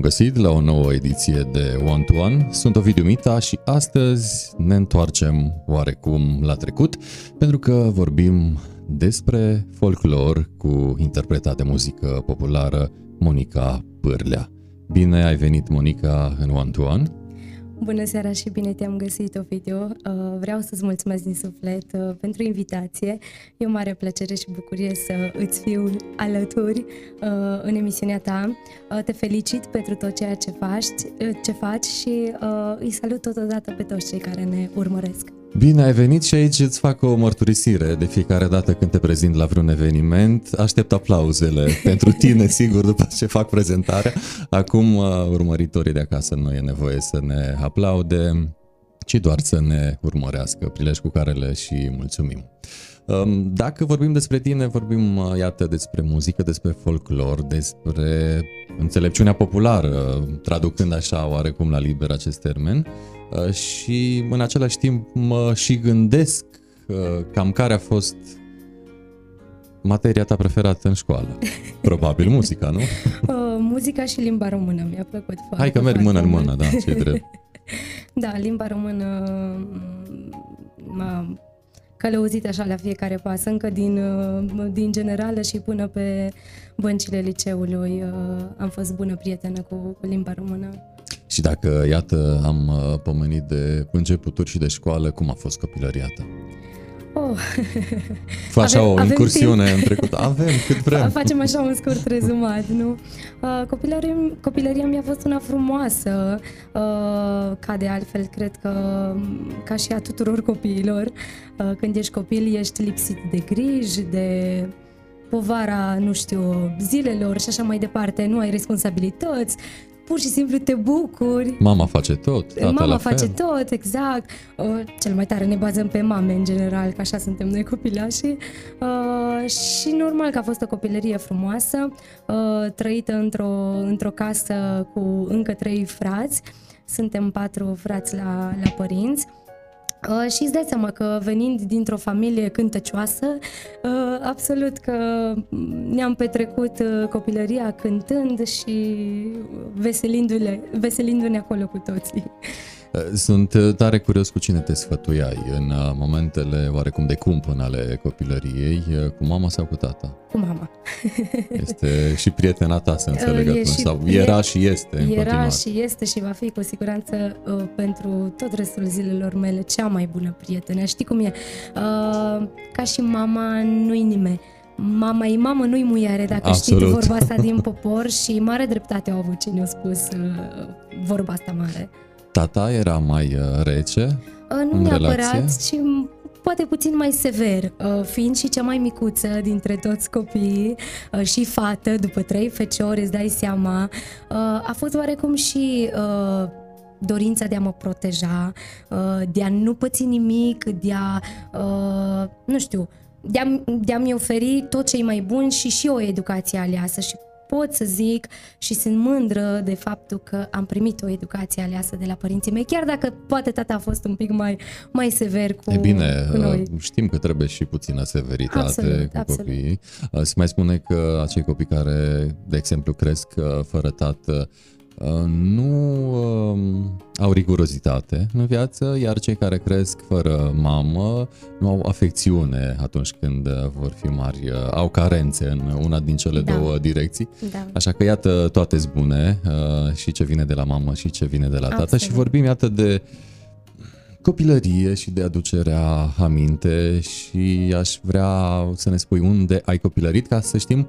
am găsit la o nouă ediție de One to One. Sunt Ovidiu Mita și astăzi ne întoarcem oarecum la trecut pentru că vorbim despre folclor cu interpretat de muzică populară Monica Pârlea. Bine ai venit, Monica, în One to One. Bună seara și bine te-am găsit, Ovidiu. Uh, vreau să-ți mulțumesc din suflet uh, pentru invitație. E o mare plăcere și bucurie să îți fiu alături uh, în emisiunea ta. Te felicit pentru tot ceea ce faci, ce faci și îi salut totodată pe toți cei care ne urmăresc. Bine ai venit și aici îți fac o mărturisire de fiecare dată când te prezint la vreun eveniment. Aștept aplauzele pentru tine, sigur, după ce fac prezentarea. Acum, uh, urmăritorii de acasă nu e nevoie să ne aplaude, ci doar să ne urmărească, prilej cu care le și mulțumim. Um, dacă vorbim despre tine, vorbim, uh, iată, despre muzică, despre folclor, despre înțelepciunea populară, traducând așa oarecum la liber acest termen. Uh, și în același timp mă și gândesc uh, cam care a fost materia ta preferată în școală. Probabil muzica, nu? Uh, muzica și limba română mi-a plăcut foarte Hai că merg mână în mână, da, ce drept. da, limba română m-a călăuzit așa la fiecare pas, încă din, uh, din generală și până pe băncile liceului am fost bună prietenă cu, cu limba română. Și dacă, iată, am uh, pomenit de începuturi și de școală, cum a fost copilăria ta? Oh. Fă așa avem, o incursiune avem în trecut. Avem, cât vrem. Facem așa un scurt rezumat, nu? Uh, copilăria, copilăria mi-a fost una frumoasă, uh, ca de altfel, cred că ca și a tuturor copiilor. Uh, când ești copil, ești lipsit de griji, de povara, nu știu, zilelor și așa mai departe, nu ai responsabilități, pur și simplu te bucuri. Mama face tot, tata Mama la face fel. tot, exact. Uh, cel mai tare ne bazăm pe mame în general, că așa suntem noi copilașii. Uh, și normal că a fost o copilărie frumoasă, uh, trăită într-o, într-o casă cu încă trei frați. Suntem patru frați la, la părinți. Uh, și îți dai seama că venind dintr-o familie cântăcioasă, uh, absolut că ne-am petrecut uh, copilăria cântând și veselindu-ne, veselindu-ne acolo cu toții. Sunt uh, tare curios cu cine te sfătuiai în uh, momentele oarecum de cumpăn ale copilăriei, uh, cu mama sau cu tata? Cu mama. Este și prietena ta, să înțeleg atunci, sau era și este în Era continuare. și este și va fi cu siguranță uh, pentru tot restul zilelor mele cea mai bună prietenă. Știi cum e? Uh, ca și mama nu-i nimeni mama e mamă, nu-i muiare, dacă Absolut. știi vorba asta din popor și mare dreptate au avut cine a spus uh, vorba asta mare. Tata era mai uh, rece uh, Nu neapărat, ci poate puțin mai sever, uh, fiind și cea mai micuță dintre toți copiii și fată, după trei feciori, îți dai seama, a fost oarecum și dorința de a mă proteja, de a nu păți nimic, de a, nu știu, de, a, de a-mi oferi tot ce e mai bun și și o educație aleasă și pot să zic și sunt mândră de faptul că am primit o educație aleasă de la părinții mei, chiar dacă poate tata a fost un pic mai, mai sever cu, e bine, cu noi. știm că trebuie și puțină severitate absolut, cu absolut. copiii. Se mai spune că acei copii care, de exemplu, cresc uh, fără tată, Uh, nu uh, au rigurozitate în viață, iar cei care cresc fără mamă nu au afecțiune atunci când uh, vor fi mari, uh, au carențe în una din cele da. două direcții. Da. Așa că iată toate bune, uh, și ce vine de la mamă și ce vine de la tată Absolut. și vorbim iată de uh, copilărie și de aducerea aminte și aș vrea să ne spui unde ai copilărit ca să știm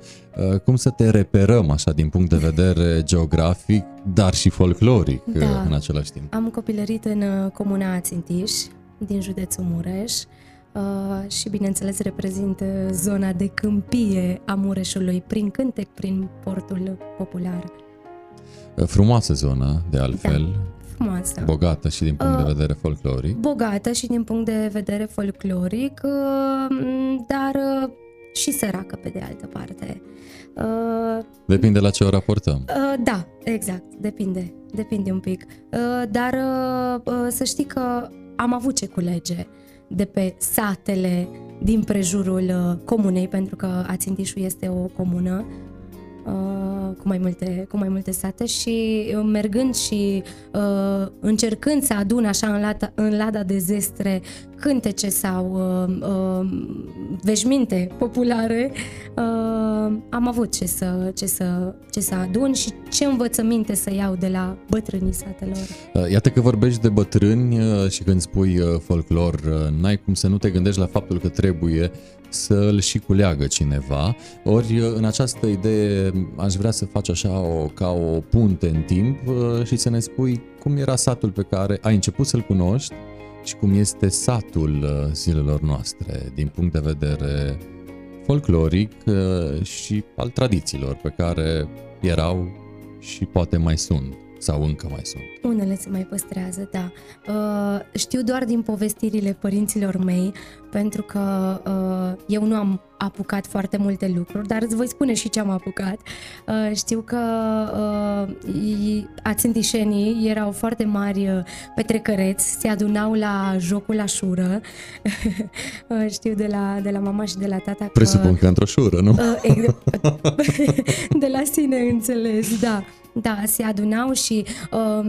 uh, cum să te reperăm așa din punct de vedere geografic, dar și folcloric uh, da. în același timp. Am copilărit în uh, comuna Țintiș, din județul Mureș, Uh, și bineînțeles reprezintă zona de câmpie a Mureșului prin cântec, prin portul popular. Frumoasă zonă, de altfel. Da frumoasă. Bogată și din punct uh, de vedere folcloric. Bogată și din punct de vedere folcloric, uh, dar uh, și săracă pe de altă parte. Uh, depinde la ce o raportăm. Uh, da, exact, depinde, depinde un pic. Uh, dar uh, uh, să știi că am avut ce culege de pe satele din prejurul uh, comunei, pentru că Ațintișul este o comună Uh, cu, mai multe, cu mai multe sate și uh, mergând și uh, încercând să adun așa în lada, în lada de zestre cântece sau uh, uh, veșminte populare, uh, am avut ce să, ce, să, ce să adun și ce învățăminte să iau de la bătrânii satelor. Uh, iată că vorbești de bătrâni și când spui folclor, n-ai cum să nu te gândești la faptul că trebuie să îl și culeagă cineva. Ori în această idee aș vrea să faci așa o, ca o punte în timp uh, și să ne spui cum era satul pe care ai început să-l cunoști și cum este satul uh, zilelor noastre din punct de vedere folcloric uh, și al tradițiilor pe care erau și poate mai sunt sau încă mai sunt? Unele se mai păstrează, da. Uh, știu doar din povestirile părinților mei, pentru că uh, eu nu am apucat foarte multe lucruri, dar îți voi spune și ce am apucat. Uh, știu că uh, ațintișenii erau foarte mari uh, petrecăreți, se adunau la jocul la șură. uh, știu de la, de la mama și de la tata că... Presupun că într-o șură, nu? Uh, de la sine înțeles, da. Da, se adunau și uh,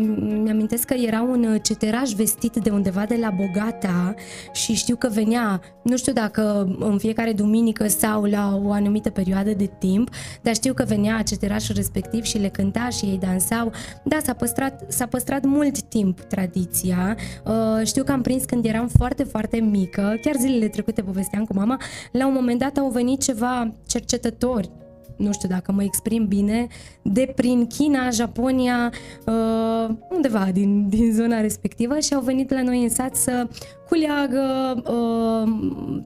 mi-amintesc că era un ceteraj vestit de undeva de la Bogata și știu că venea, nu știu dacă în fiecare duminică sau la o anumită perioadă de timp, dar știu că venea ceterașul respectiv și le cânta și ei dansau. Da, s-a păstrat, s-a păstrat mult timp tradiția. Uh, știu că am prins când eram foarte, foarte mică, chiar zilele trecute povesteam cu mama, la un moment dat au venit ceva cercetători nu știu dacă mă exprim bine, de prin China, Japonia, uh, undeva din, din zona respectivă și au venit la noi în sat să culeagă uh,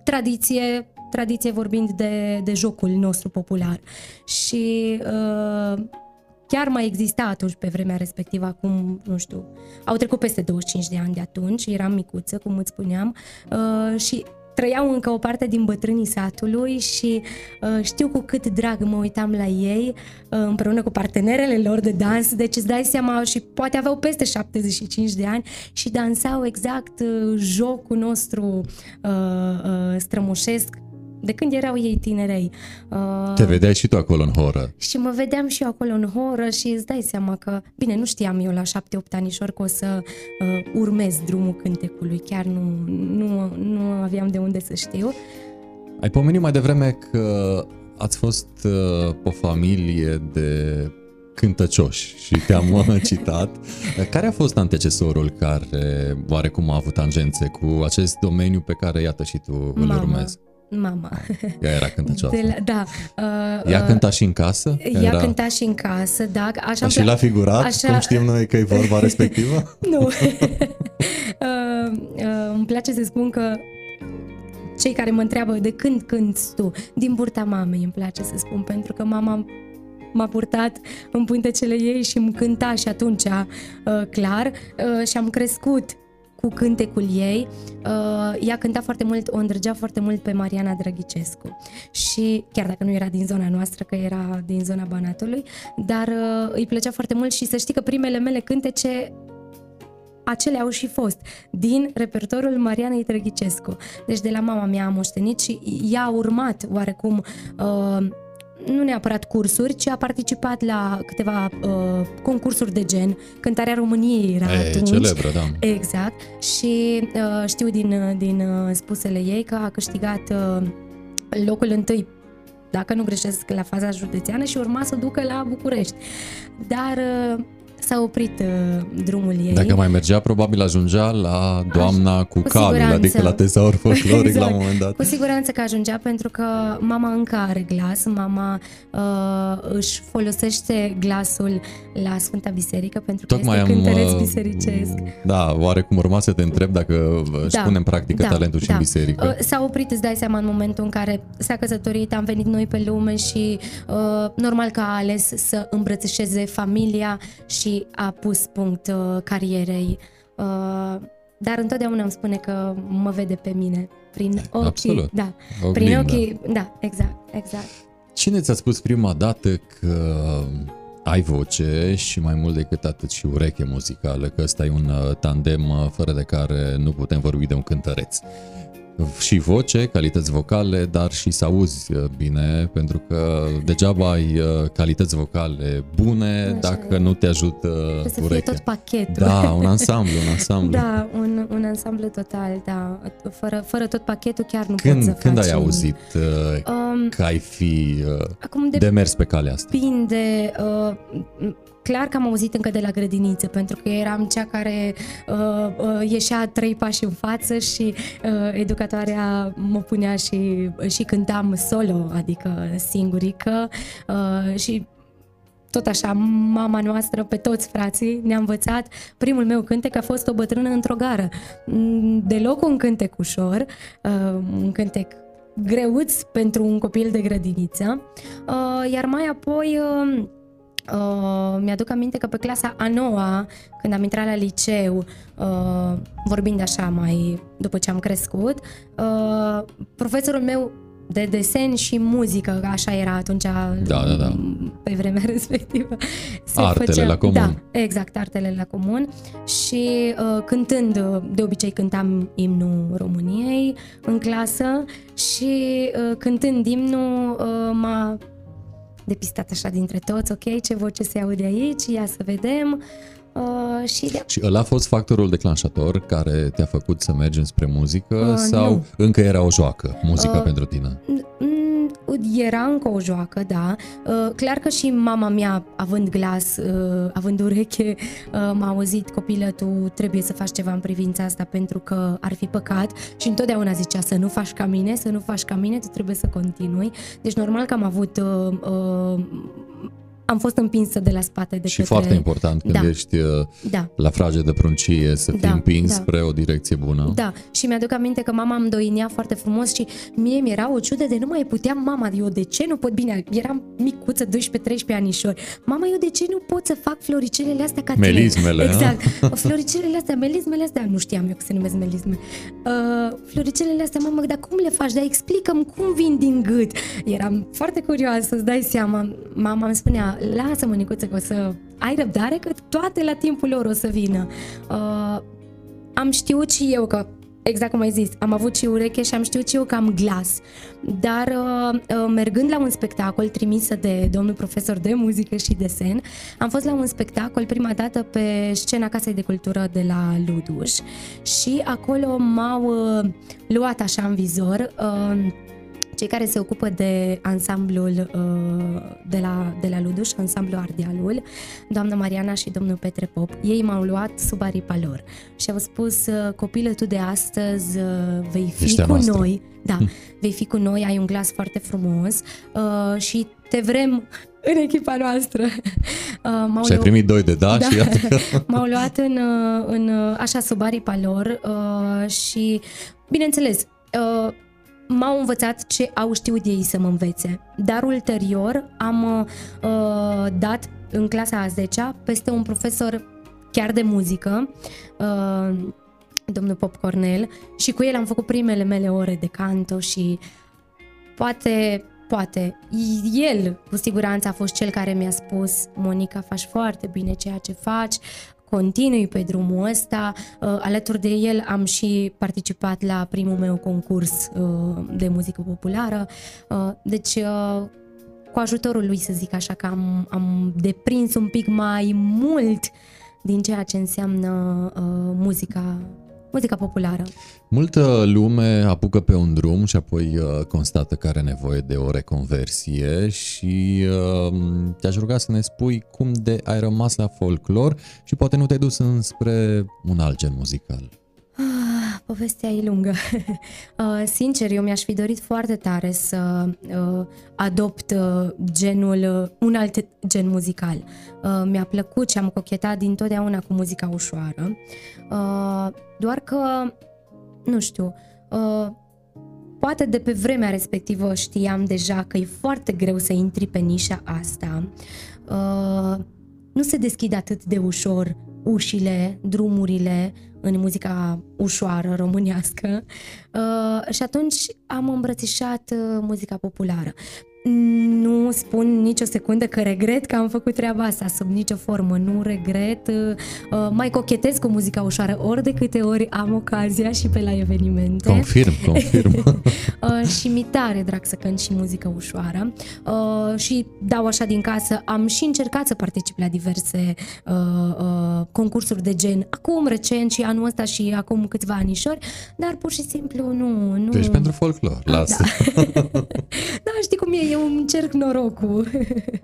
tradiție, tradiție vorbind de, de jocul nostru popular. Și uh, chiar mai exista atunci pe vremea respectivă, acum, nu știu, au trecut peste 25 de ani de atunci, eram micuță, cum îți spuneam, uh, și trăiau încă o parte din bătrânii satului și uh, știu cu cât drag mă uitam la ei uh, împreună cu partenerele lor de dans, deci îți dai seama și poate aveau peste 75 de ani și dansau exact uh, jocul nostru uh, uh, strămoșesc de când erau ei tinerei. Uh, Te vedeai și tu acolo în horă. Și mă vedeam și eu acolo în horă și îți dai seama că, bine, nu știam eu la șapte, opt anișori că o să uh, urmez drumul cântecului, chiar nu, nu, nu aveam de unde să știu. Ai pomenit mai devreme că ați fost uh, o familie de cântăcioși și te-am citat. Care a fost antecesorul care oarecum a avut tangențe cu acest domeniu pe care, iată, și tu îl Mama. urmezi? Mama. Ea era cântăcioasă. De la, da. Uh, ea cânta și în casă? Ea era... cânta și în casă, da. Așa și la figurat, așa... cum știm noi că e vorba respectivă? nu. uh, uh, îmi place să spun că cei care mă întreabă de când cânti tu, din burta mamei îmi place să spun, pentru că mama m-a purtat în pântecele ei și îmi cânta și atunci, uh, clar, uh, și am crescut cu cântecul ei. Uh, ea cânta foarte mult, o îndrăgea foarte mult pe Mariana Drăghicescu. Și chiar dacă nu era din zona noastră, că era din zona Banatului, dar uh, îi plăcea foarte mult și să știi că primele mele cântece acelea au și fost din repertoriul Marianei Drăghicescu. Deci de la mama mea am moștenit și ea a urmat oarecum uh, nu neapărat cursuri, ci a participat la câteva uh, concursuri de gen. Cântarea României era e, atunci. celebră, da. Exact. Și uh, știu din, din uh, spusele ei că a câștigat uh, locul întâi dacă nu greșesc, la faza județeană și urma să ducă la București. Dar uh, s-a oprit uh, drumul ei. Dacă mai mergea, probabil ajungea la doamna Aș, cu, cu calul, siguranță. adică la tezaur folcloric exact. la un moment dat. Cu siguranță că ajungea pentru că mama încă are glas, mama uh, își folosește glasul la Sfânta Biserică pentru că Tocmai este cântăreț uh, bisericesc. Da, oarecum urma să te întreb dacă își da, pune în practică da, talentul și da. în biserică. Uh, s-a oprit, îți dai seama, în momentul în care s-a căsătorit, am venit noi pe lume și uh, normal că a ales să îmbrățișeze familia și a pus punct uh, carierei. Uh, dar întotdeauna îmi spune că mă vede pe mine prin ochii. Absolut. Da, prin ochii. Da, exact, exact. Cine ți-a spus prima dată că ai voce și mai mult decât atât și ureche muzicală, că ăsta e un uh, tandem uh, fără de care nu putem vorbi de un cântăreț. Și voce, calități vocale, dar și să auzi uh, bine, pentru că degeaba ai uh, calități vocale bune Așa dacă e. nu te ajută Trebuie să fie tot pachetul. Da, un ansamblu, un ansamblu. Da, un, un ansamblu total, da. Fără, fără tot pachetul chiar nu când, poți să Când faci ai auzit uh, um, că ai fi uh, acum de, de mers pe calea asta? Depinde. Uh, clar că am auzit încă de la grădiniță, pentru că eram cea care uh, uh, ieșea trei pași în față și uh, educatoarea mă punea și, și cântam solo, adică singurică uh, și tot așa, mama noastră, pe toți frații, ne-a învățat. Primul meu cântec a fost o bătrână într-o gară. Mm, deloc un cântec ușor, uh, un cântec greuț pentru un copil de grădiniță, uh, iar mai apoi uh, Uh, mi-aduc aminte că pe clasa a noua, când am intrat la liceu, uh, vorbind așa mai după ce am crescut, uh, profesorul meu de desen și muzică, așa era atunci da, da, da. pe vremea respectivă. Se artele făcea, la comun. Da, exact, artele la comun și uh, cântând, de obicei cântam imnul României în clasă și uh, cântând imnul uh, m-a depistat așa dintre toți, ok, ce voce se aude aici, ia să vedem. Uh, și, de... și ăla a fost factorul declanșator care te-a făcut să mergi spre muzică uh, sau nu. încă era o joacă, muzica uh, pentru tine? Era încă o joacă, da. Uh, clar că și mama mea, având glas, uh, având ureche, uh, m-a auzit, copilă, tu trebuie să faci ceva în privința asta pentru că ar fi păcat și întotdeauna zicea să nu faci ca mine, să nu faci ca mine, tu trebuie să continui. Deci normal că am avut am fost împinsă de la spate de Și către... foarte important când da. ești uh, da. la frage de pruncie să fii da. împins da. spre o direcție bună. Da, și mi-aduc aminte că mama îmi doinea foarte frumos și mie mi era o ciudă de nu mai puteam mama, eu de ce nu pot, bine, eram micuță, 12-13 anișori, mama, eu de ce nu pot să fac floricelele astea ca tine? Melismele, Exact, floricelele astea, melismele astea, nu știam eu că se numesc melisme. Uh, floricelele astea, mamă, dar cum le faci? Dar explicăm cum vin din gât. Eram foarte curioasă, să-ți dai seama. Mama îmi spunea, lasă mănicuță că o să ai răbdare că toate la timpul lor o să vină. Uh, am știut și eu că exact cum ai zis, am avut și ureche și am știut și eu că am glas. Dar uh, uh, mergând la un spectacol trimisă de domnul profesor de muzică și desen, am fost la un spectacol prima dată pe scena Casei de Cultură de la Luduș și acolo m-au uh, luat așa în vizor uh, cei care se ocupă de ansamblul uh, de, la, de la Luduș, ansamblu Ardealul, doamna Mariana și domnul Petre Pop, ei m-au luat sub aripa lor și au spus, uh, copilă, tu de astăzi uh, vei fi Ești cu noastră. noi, da, hm. vei fi cu noi, ai un glas foarte frumos uh, și te vrem în echipa noastră. Uh, m-au și ai primit doi de da, da. și iată că... M-au luat în, uh, în, așa sub aripa lor uh, și, bineînțeles, uh, m-au învățat ce au știut ei să mă învețe. Dar ulterior am uh, dat în clasa a 10 peste un profesor chiar de muzică, uh, domnul Pop Cornel, și cu el am făcut primele mele ore de canto și poate Poate. El, cu siguranță, a fost cel care mi-a spus Monica, faci foarte bine ceea ce faci, continui pe drumul ăsta. Uh, alături de el am și participat la primul meu concurs uh, de muzică populară. Uh, deci, cu ajutorul lui, să zic așa, că am, am deprins un pic mai mult din ceea ce înseamnă muzica muzica populară. Multă lume apucă pe un drum și apoi uh, constată că are nevoie de o reconversie și uh, te-aș ruga să ne spui cum de ai rămas la folclor și poate nu te-ai dus înspre un alt gen muzical. Ah, povestea e lungă. Uh, sincer, eu mi-aș fi dorit foarte tare să uh, adopt uh, genul, un alt gen muzical. Mi-a plăcut și am cochetat dintotdeauna cu muzica ușoară, doar că, nu știu, poate de pe vremea respectivă știam deja că e foarte greu să intri pe nișa asta. Nu se deschide atât de ușor ușile, drumurile în muzica ușoară românească uh, și atunci am îmbrățișat uh, muzica populară. Nu nu spun nicio secundă că regret că am făcut treaba asta, sub nicio formă. Nu regret. Uh, mai cochetez cu muzica ușoară ori de câte ori am ocazia și pe la evenimente. Confirm, confirm. uh, și mi tare drag să cânt și muzică ușoară. Uh, și dau așa din casă. Am și încercat să particip la diverse uh, uh, concursuri de gen. Acum, recent și anul ăsta și acum câțiva anișori, dar pur și simplu nu... nu... Deci pentru folclor, lasă. Da. da, știi cum e, eu încerc norocul.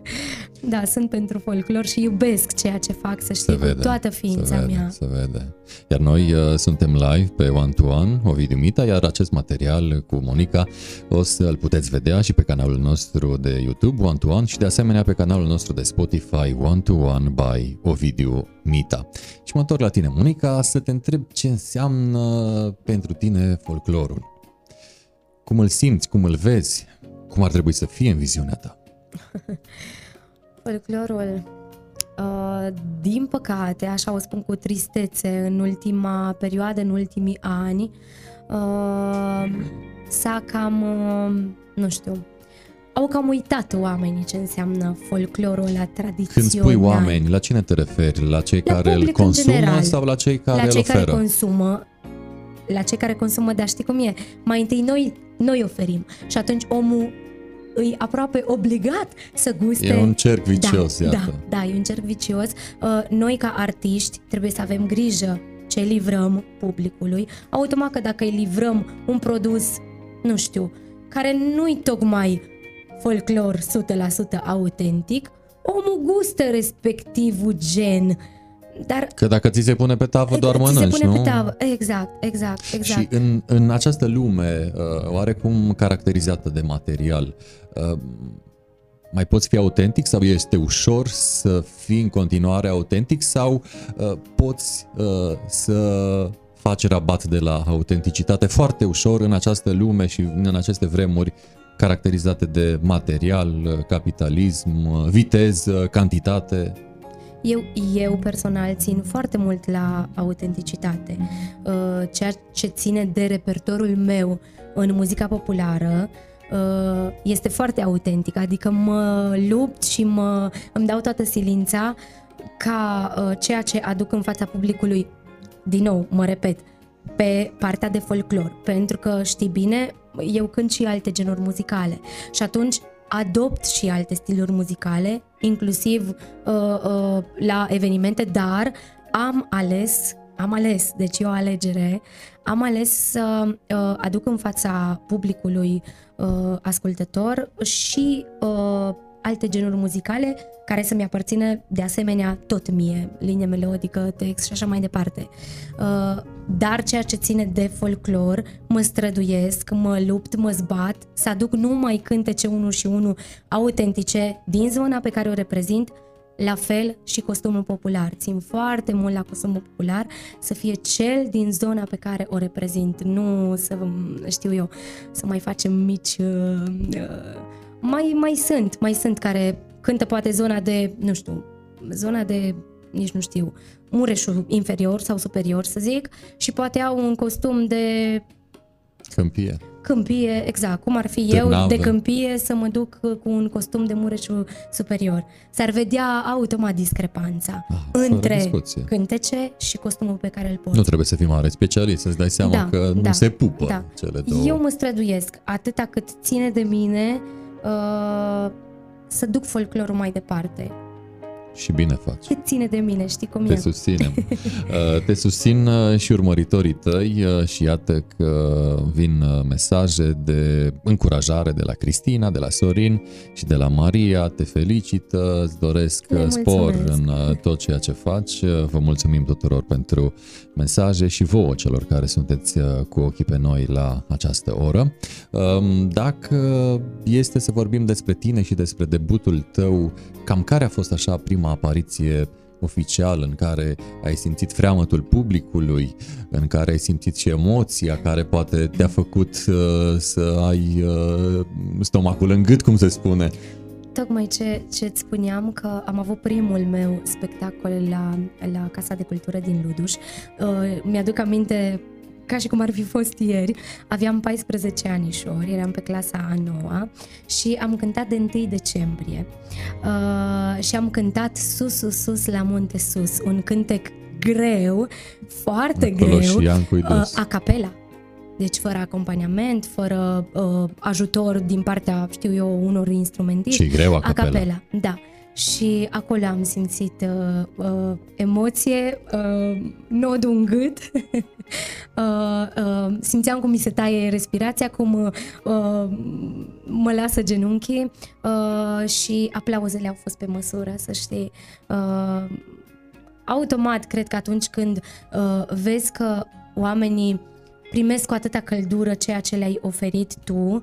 da, sunt pentru folclor și iubesc ceea ce fac, să știi, vede, cu toată ființa se vede, mea. Se vede. Iar noi uh, suntem live pe One to One, Ovidiu Mita, iar acest material cu Monica o să-l puteți vedea și pe canalul nostru de YouTube One to One și de asemenea pe canalul nostru de Spotify One to One by Ovidiu Mita. Și mă întorc la tine, Monica, să te întreb ce înseamnă pentru tine folclorul. Cum îl simți, cum îl vezi, cum ar trebui să fie în viziunea ta? Folclorul, uh, din păcate, așa o spun cu tristețe, în ultima perioadă, în ultimii ani, uh, s-a cam, uh, nu știu, au cam uitat oamenii ce înseamnă folclorul la tradițional. Când spui oameni, la cine te referi? La cei la care îl consumă general, sau la cei care la cei îl oferă? care consumă, la cei care consumă, dar știi cum e? Mai întâi noi, noi oferim și atunci omul îi aproape obligat să guste. E un cerc vicios, da, iată. Da, da, e un cerc vicios. Uh, noi ca artiști trebuie să avem grijă ce livrăm publicului. Automat că dacă îi livrăm un produs, nu știu, care nu-i tocmai folclor 100% autentic, omul gustă respectivul gen. Dar că dacă ți se pune pe tavă, doar mănânci, se pune nu? Pe tavă. Exact, exact, exact. Și în, în această lume, oarecum caracterizată de material, mai poți fi autentic sau este ușor să fii în continuare autentic sau poți să faci rabat de la autenticitate foarte ușor în această lume și în aceste vremuri caracterizate de material, capitalism, viteză, cantitate? Eu, eu personal țin foarte mult la autenticitate. Uh, ceea ce ține de repertorul meu în muzica populară uh, este foarte autentic, adică mă lupt și mă, îmi dau toată silința ca uh, ceea ce aduc în fața publicului, din nou, mă repet, pe partea de folclor, pentru că știi bine, eu cânt și alte genuri muzicale. Și atunci adopt și alte stiluri muzicale, inclusiv uh, uh, la evenimente, dar am ales, am ales, deci e o alegere, am ales să uh, aduc în fața publicului uh, ascultător și uh, alte genuri muzicale care să-mi aparțină de asemenea tot mie, linie melodică, text și așa mai departe. Uh, dar ceea ce ține de folclor, mă străduiesc, mă lupt, mă zbat să aduc numai cântece unul și unul autentice din zona pe care o reprezint, la fel și costumul popular. Țin foarte mult la costumul popular să fie cel din zona pe care o reprezint, nu să, știu eu, să mai facem mici... Uh, uh, mai, mai sunt, mai sunt care cântă poate zona de, nu știu, zona de, nici nu știu, mureșul inferior sau superior, să zic, și poate au un costum de... Câmpie. Câmpie, exact, cum ar fi Târnavă. eu de câmpie să mă duc cu un costum de mureșul superior. S-ar vedea automat discrepanța ah, între cântece și costumul pe care îl pot. Nu trebuie să fii mare specialist, să-ți dai seama da, că da, nu se pupă da. cele două. Eu mă străduiesc atâta cât ține de mine uh, să duc folclorul mai departe. Și bine faci. Cât ține de mine, știi cum Te e. susținem. Uh, te susțin uh, și urmăritorii tăi uh, și iată că vin mesaje de încurajare de la Cristina, de la Sorin și de la Maria. Te felicită, îți doresc spor în tot ceea ce faci. Vă mulțumim tuturor pentru mesaje și vouă celor care sunteți cu ochii pe noi la această oră. Um, dacă este să vorbim despre tine și despre debutul tău, cam care a fost așa prima apariție oficial în care ai simțit freamătul publicului, în care ai simțit și emoția care poate te-a făcut uh, să ai uh, stomacul în gât, cum se spune. Tocmai ce, ce îți spuneam că am avut primul meu spectacol la, la Casa de Cultură din Luduș. Uh, mi-aduc aminte ca și cum ar fi fost ieri. Aveam 14 anișori, eram pe clasa a 9 și am cântat de 1 decembrie. Uh, și am cântat sus, sus, sus la munte sus, un cântec greu, foarte Acolo greu, și Iancu uh, a capela. Deci fără acompaniament, fără uh, ajutor din partea, știu eu, unor instrumentiști. Și greu a A capela. capela, da. Și acolo am simțit uh, uh, emoție, uh, nodul în gât. uh, uh, simțeam cum mi se taie respirația, cum uh, uh, mă lasă genunchii uh, și aplauzele au fost pe măsură, să știi. Uh, automat, cred că atunci când uh, vezi că oamenii primesc cu atâta căldură ceea ce le-ai oferit tu,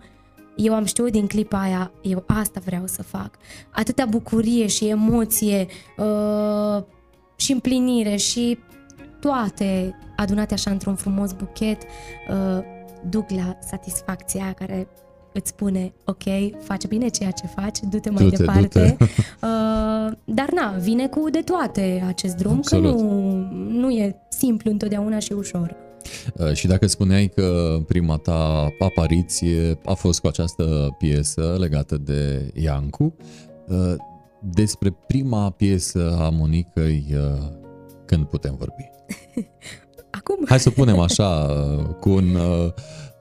eu am știut din clipa aia, eu asta vreau să fac. Atâta bucurie și emoție uh, și împlinire și toate adunate așa într-un frumos buchet uh, duc la satisfacția aia care îți spune, ok, faci bine ceea ce faci, du-te mai Du-te, departe. du-te. Uh, dar na, vine cu de toate acest drum, Absolut. că nu, nu e simplu întotdeauna și ușor. Uh, Și dacă spuneai că prima ta apariție a fost cu această piesă legată de Iancu, uh, despre prima piesă a Monicăi, uh, când putem vorbi? Acum, Hai să punem așa, uh, cu un uh,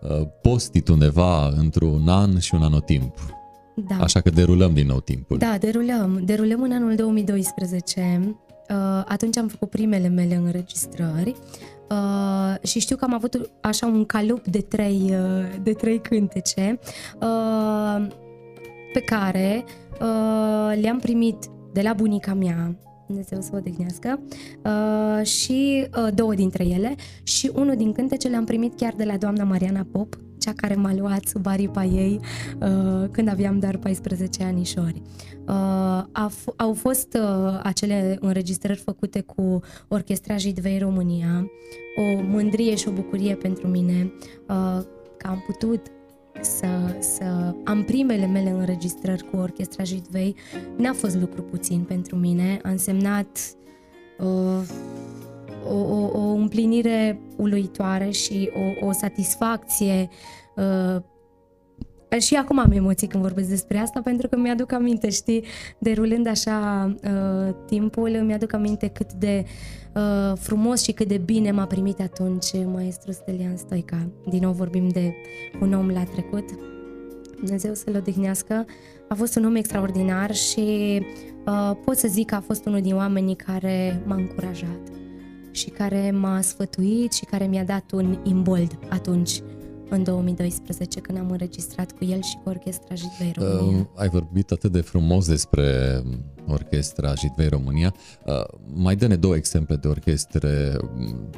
uh, post-it undeva într-un an și un anotimp. da. Așa că derulăm din nou timpul. Da, derulăm. Derulăm în anul 2012. Uh, atunci am făcut primele mele înregistrări uh, și știu că am avut așa un calup de trei, uh, de trei cântece uh, pe care uh, le-am primit de la bunica mea, Dumnezeu să o odihnească, uh, și uh, două dintre ele și unul din cântece le-am primit chiar de la doamna Mariana Pop, cea care m-a luat sub aripa ei uh, când aveam doar 14 anișori. Uh, a f- au fost uh, acele înregistrări făcute cu Orchestra Jidvei România, o mândrie și o bucurie pentru mine uh, că am putut să, să am primele mele înregistrări cu Orchestra Jidvei. N-a fost lucru puțin pentru mine, a însemnat uh, o, o, o împlinire uluitoare și o, o satisfacție uh, și acum am emoții când vorbesc despre asta pentru că mi-aduc aminte, știi, derulând așa uh, timpul, îmi aduc aminte cât de uh, frumos și cât de bine m-a primit atunci maestru Stelian Stoica. Din nou vorbim de un om la trecut, Dumnezeu să-l odihnească. A fost un om extraordinar și uh, pot să zic că a fost unul din oamenii care m-a încurajat și care m-a sfătuit și care mi-a dat un imbold atunci, în 2012, când am înregistrat cu el și cu Orchestra Jidvei România. Uh, ai vorbit atât de frumos despre orchestra Jidvei România. Uh, mai dă-ne două exemple de orchestre um,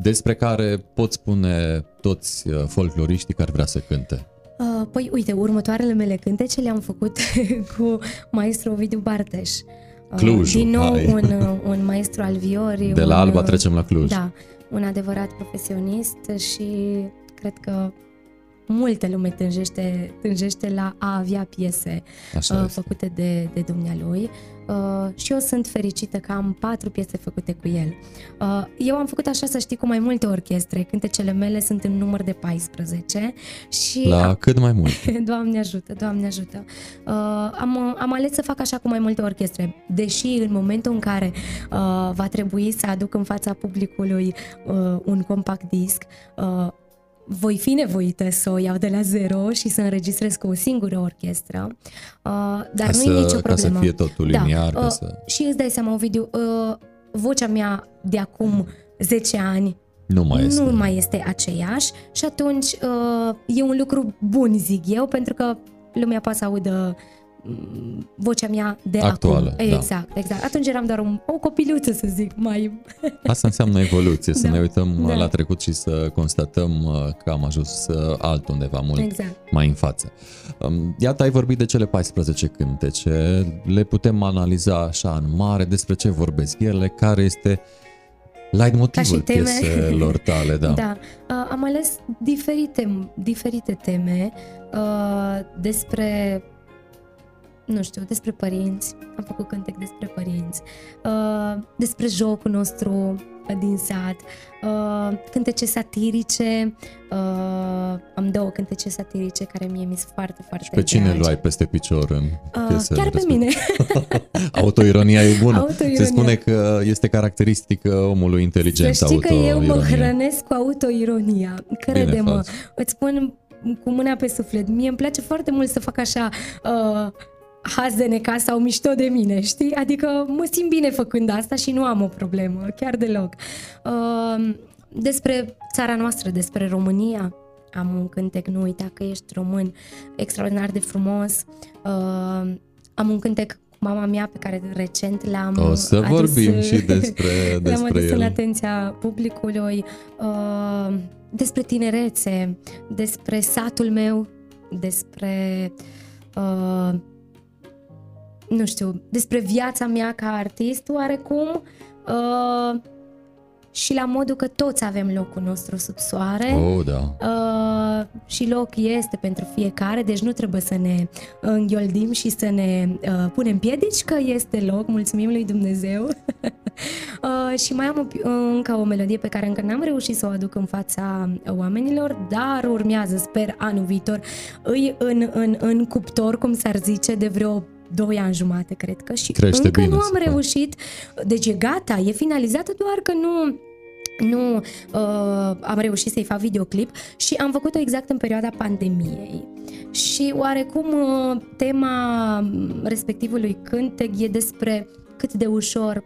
despre care pot spune toți uh, folcloriștii care vrea să cânte. Uh, păi, uite, următoarele mele cântece le-am făcut cu maestru Ovidiu Barteș. Uh, Clujul, Din nou, hai. un, uh, un maestru al viorii. De la un, Alba uh, trecem la Cluj. Da, un adevărat profesionist și cred că multă lume tânjește, tânjește la a avea piese Așa uh, este. făcute de, de dumnealui uh, și eu sunt fericită că am patru piese făcute cu el. Uh, eu am făcut așa să știi cu mai multe orchestre, cântecele mele sunt în număr de 14 și La cât mai mult. Doamne ajută, Doamne ajută. Uh, am, am ales să fac așa cu mai multe orchestre, deși în momentul în care uh, va trebui să aduc în fața publicului uh, un compact disc, uh, voi fi nevoită să o iau de la zero și să înregistrez cu o singură orchestră, uh, dar Ca nu să- e nicio ca să problemă. fie totul liniar, ca uh, să- Și îți dai seama, Ovidiu, uh, vocea mea de acum 10 ani Nu mai este. nu mai este aceeași și atunci uh, e un lucru bun, zic eu, pentru că lumea poate să audă mm, vocea mea de Actuală, acum. da. Exact, exact. Atunci eram doar un, o copiluță, să zic, mai... Asta înseamnă evoluție, să Da, ne uităm da. la trecut și să constatăm uh, că am ajuns uh, altundeva mult Exact. mai în față. Um, Iată, ai vorbit de cele 14 cântece, le putem analiza așa în mare, despre ce vorbesc ele, care este leitmotivul Ca și teme. pieselor tale, da. Da. Uh, am ales diferite, diferite teme uh, despre nu știu, despre părinți, am făcut cântec despre părinți, uh, despre jocul nostru din sat, uh, cântece satirice, uh, am două cântece satirice care mie mi sunt foarte, foarte Și pe cine dragi. luai peste picior în uh, Chiar pe mine. Autoironia e bună. Autoironia. Se spune că este caracteristică omului inteligent Să știi că eu mă hrănesc cu autoironia. Crede-mă. Îți spun cu mâna pe suflet. Mie îmi place foarte mult să fac așa uh, haz de necas sau mișto de mine, știi? Adică mă simt bine făcând asta și nu am o problemă, chiar deloc. Uh, despre țara noastră, despre România, am un cântec, nu uita că ești român, extraordinar de frumos. Uh, am un cântec cu mama mea pe care recent l-am O să adus, vorbim și despre, despre l-am adus el. în atenția publicului. Uh, despre tinerețe, despre satul meu, despre uh, nu știu, despre viața mea ca artist, oarecum, uh, și la modul că toți avem locul nostru sub soare oh, da. uh, și loc este pentru fiecare, deci nu trebuie să ne înghioldim și să ne uh, punem piedici că este loc, mulțumim lui Dumnezeu. uh, și mai am o, încă o melodie pe care încă n-am reușit să o aduc în fața oamenilor, dar urmează, sper, anul viitor, îi în, în, în cuptor, cum s-ar zice, de vreo doi ani jumate, cred că, și Crește încă bine, nu am super. reușit. Deci e gata, e finalizată, doar că nu nu uh, am reușit să-i fac videoclip și am făcut-o exact în perioada pandemiei. Și oarecum uh, tema respectivului cântec e despre cât de ușor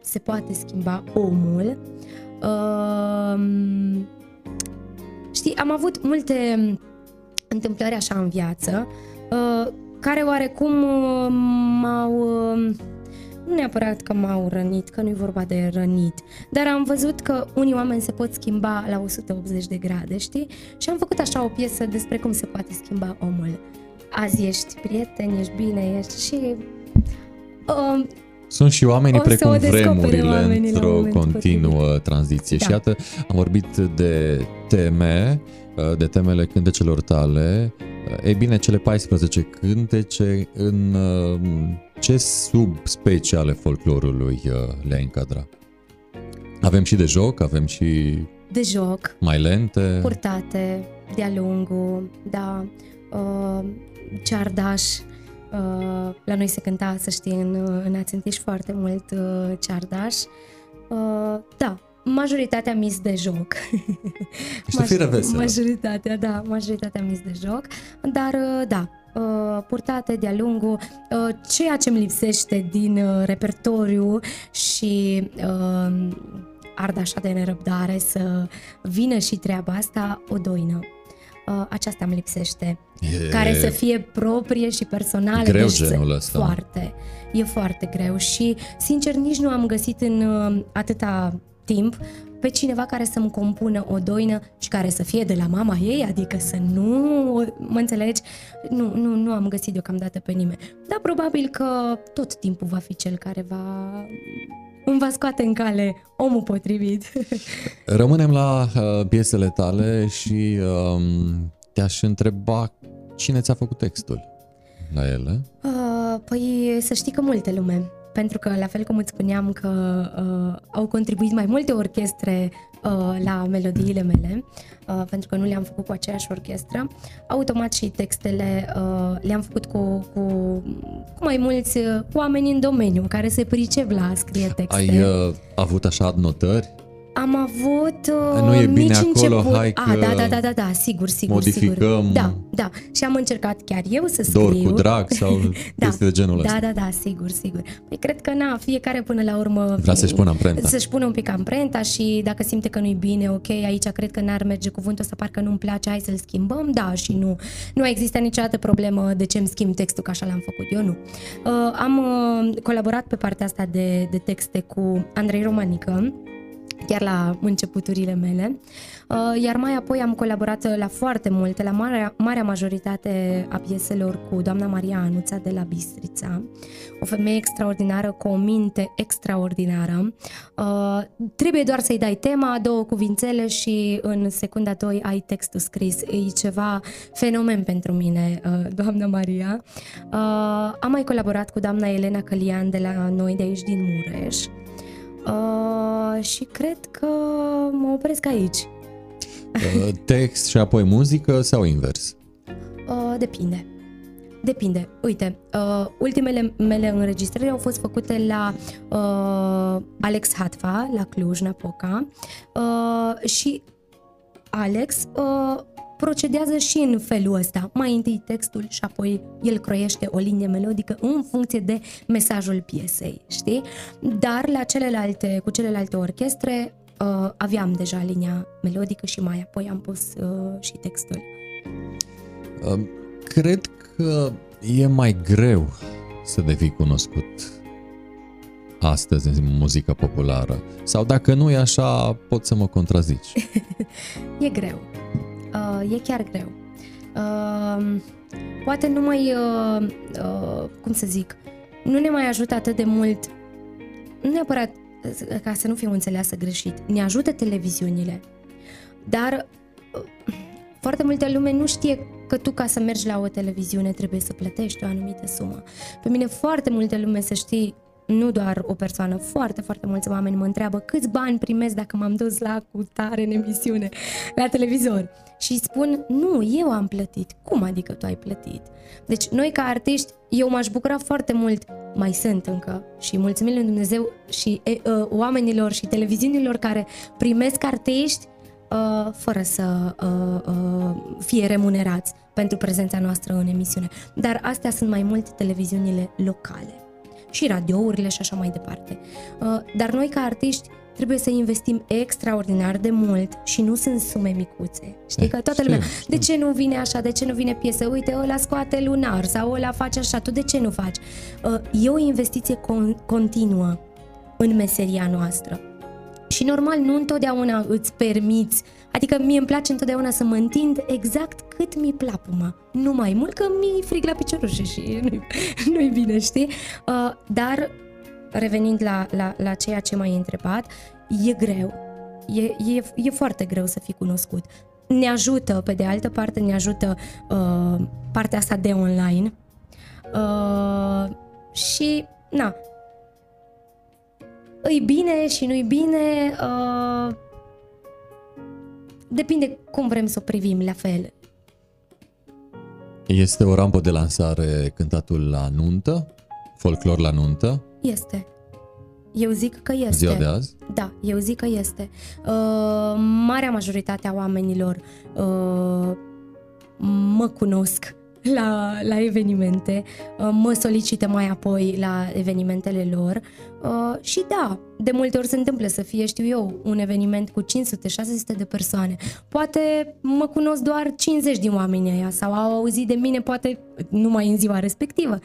se poate schimba omul. Uh, știi, am avut multe întâmplări așa în viață uh, care oarecum uh, m-au... Uh, nu neapărat că m-au rănit, că nu-i vorba de rănit, dar am văzut că unii oameni se pot schimba la 180 de grade, știi? Și am făcut așa o piesă despre cum se poate schimba omul. Azi ești prieten, ești bine, ești și... Uh, Sunt și oamenii O să precum o descopere vremurile oamenii la într-o momentul continuă potrivit. tranziție. Da. Și iată, am vorbit de teme, de temele cântecelor tale. Ei bine, cele 14 cântece, în uh, ce subspecie ale folclorului uh, le-ai încadra? Avem și de joc, avem și de joc, mai lente. purtate, de-a lungul, da, uh, ceardaș. Uh, la noi se cânta, să știi, în, în Ațentiș foarte mult uh, ceardaș. Uh, da, majoritatea mis de joc. Ești o fire veselă. Majoritatea, da, majoritatea mis de joc, dar uh, da, uh, purtate de-a lungul, uh, ceea ce îmi lipsește din uh, repertoriu și uh, ard așa de nerăbdare să vină și treaba asta, o doină. Uh, aceasta îmi lipsește. E Care să fie proprie și personală. greu deci să- genul ăsta. Foarte. E foarte greu și, sincer, nici nu am găsit în uh, atâta timp pe cineva care să-mi compună o doină și care să fie de la mama ei, adică să nu, mă înțelegi? Nu, nu, nu am găsit deocamdată pe nimeni. Dar probabil că tot timpul va fi cel care va îmi va scoate în cale omul potrivit. Rămânem la uh, piesele tale și um, te-aș întreba cine ți-a făcut textul la ele. Uh, păi să știi că multe lume. Pentru că, la fel cum îți spuneam că uh, au contribuit mai multe orchestre uh, la melodiile mele, uh, pentru că nu le-am făcut cu aceeași orchestră, automat și textele uh, le-am făcut cu, cu, cu mai mulți uh, oameni în domeniu care se pricep la a scrie texte. Ai uh, avut așa adnotări? Am avut uh, Nu e bine mici acolo, început... hai A, că da, da, da, da, da, sigur, sigur, modificăm. sigur. Da, da. Și am încercat chiar eu să scriu. Dor cu drag sau da, chestii de genul da, ăsta? da, da, sigur, sigur. Păi cred că na, fiecare până la urmă Vrea să-și pună amprenta. Să-și pună un pic amprenta și dacă simte că nu-i bine, ok, aici cred că n-ar merge cuvântul ăsta, parcă nu-mi place, hai să-l schimbăm, da și nu. Nu a existat niciodată problemă de ce-mi schimb textul, că așa l-am făcut eu, nu. Uh, am uh, colaborat pe partea asta de, de texte cu Andrei Romanică, chiar la începuturile mele, Uh, iar mai apoi am colaborat la foarte multe, la marea, marea majoritate a pieselor cu doamna Maria Anuța de la Bistrița, o femeie extraordinară cu o minte extraordinară. Uh, trebuie doar să-i dai tema, două cuvințele și în secunda 2 ai textul scris. E ceva fenomen pentru mine, uh, doamna Maria. Uh, am mai colaborat cu doamna Elena Călian de la noi de aici din Mureș. Uh, și cred că mă opresc aici. Uh, text și apoi muzică sau invers? Uh, depinde. Depinde. Uite, uh, ultimele mele înregistrări au fost făcute la uh, Alex Hatva, la Cluj-Napoca uh, și Alex uh, procedează și în felul ăsta. Mai întâi textul și apoi el croiește o linie melodică în funcție de mesajul piesei, știi? Dar la celelalte, cu celelalte orchestre uh, aveam deja linia melodică și mai apoi am pus uh, și textul. Uh, cred că e mai greu să devii cunoscut astăzi în muzica populară. Sau dacă nu e așa, pot să mă contrazici. e greu. Uh, e chiar greu. Uh, poate nu mai, uh, uh, cum să zic, nu ne mai ajută atât de mult, nu neapărat ca să nu fiu înțeleasă greșit, ne ajută televiziunile, dar uh, foarte multe lume nu știe că tu ca să mergi la o televiziune trebuie să plătești o anumită sumă. Pe mine foarte multe lume să știi nu doar o persoană, foarte, foarte mulți oameni mă întreabă câți bani primesc dacă m-am dus la cu tare în emisiune, la televizor. Și spun, nu, eu am plătit. Cum adică tu ai plătit? Deci noi ca artiști, eu m-aș bucura foarte mult, mai sunt încă, și mulțumim lui Dumnezeu și e, uh, oamenilor și televiziunilor care primesc artiști uh, fără să uh, uh, fie remunerați pentru prezența noastră în emisiune. Dar astea sunt mai mult televiziunile locale și radiourile și așa mai departe. Uh, dar noi ca artiști trebuie să investim extraordinar de mult și nu sunt sume micuțe. Știi că toată lumea, de ce nu vine așa, de ce nu vine piesă, uite, ăla scoate lunar sau ăla face așa, tu de ce nu faci? Uh, e o investiție con- continuă în meseria noastră. Și normal, nu întotdeauna îți permiți Adică mie îmi place întotdeauna să mă întind exact cât mi-e plapuma. Nu mai mult, că mi-e frig la piciorușe și nu-i, nu-i bine, știi? Uh, dar, revenind la, la, la ceea ce m-ai întrebat, e greu. E, e, e foarte greu să fii cunoscut. Ne ajută, pe de altă parte, ne ajută uh, partea asta de online. Uh, și, na, îi bine și nu-i bine, uh, depinde cum vrem să o privim la fel. Este o rampă de lansare cântatul la nuntă? Folclor la nuntă? Este. Eu zic că este. Ziua de azi? Da, eu zic că este. Uh, marea majoritate a oamenilor uh, mă cunosc la, la evenimente, uh, mă solicită mai apoi la evenimentele lor uh, și da, de multe ori se întâmplă să fie, știu eu, un eveniment cu 500-600 de persoane. Poate mă cunosc doar 50 din oamenii ăia sau au auzit de mine poate numai în ziua respectivă,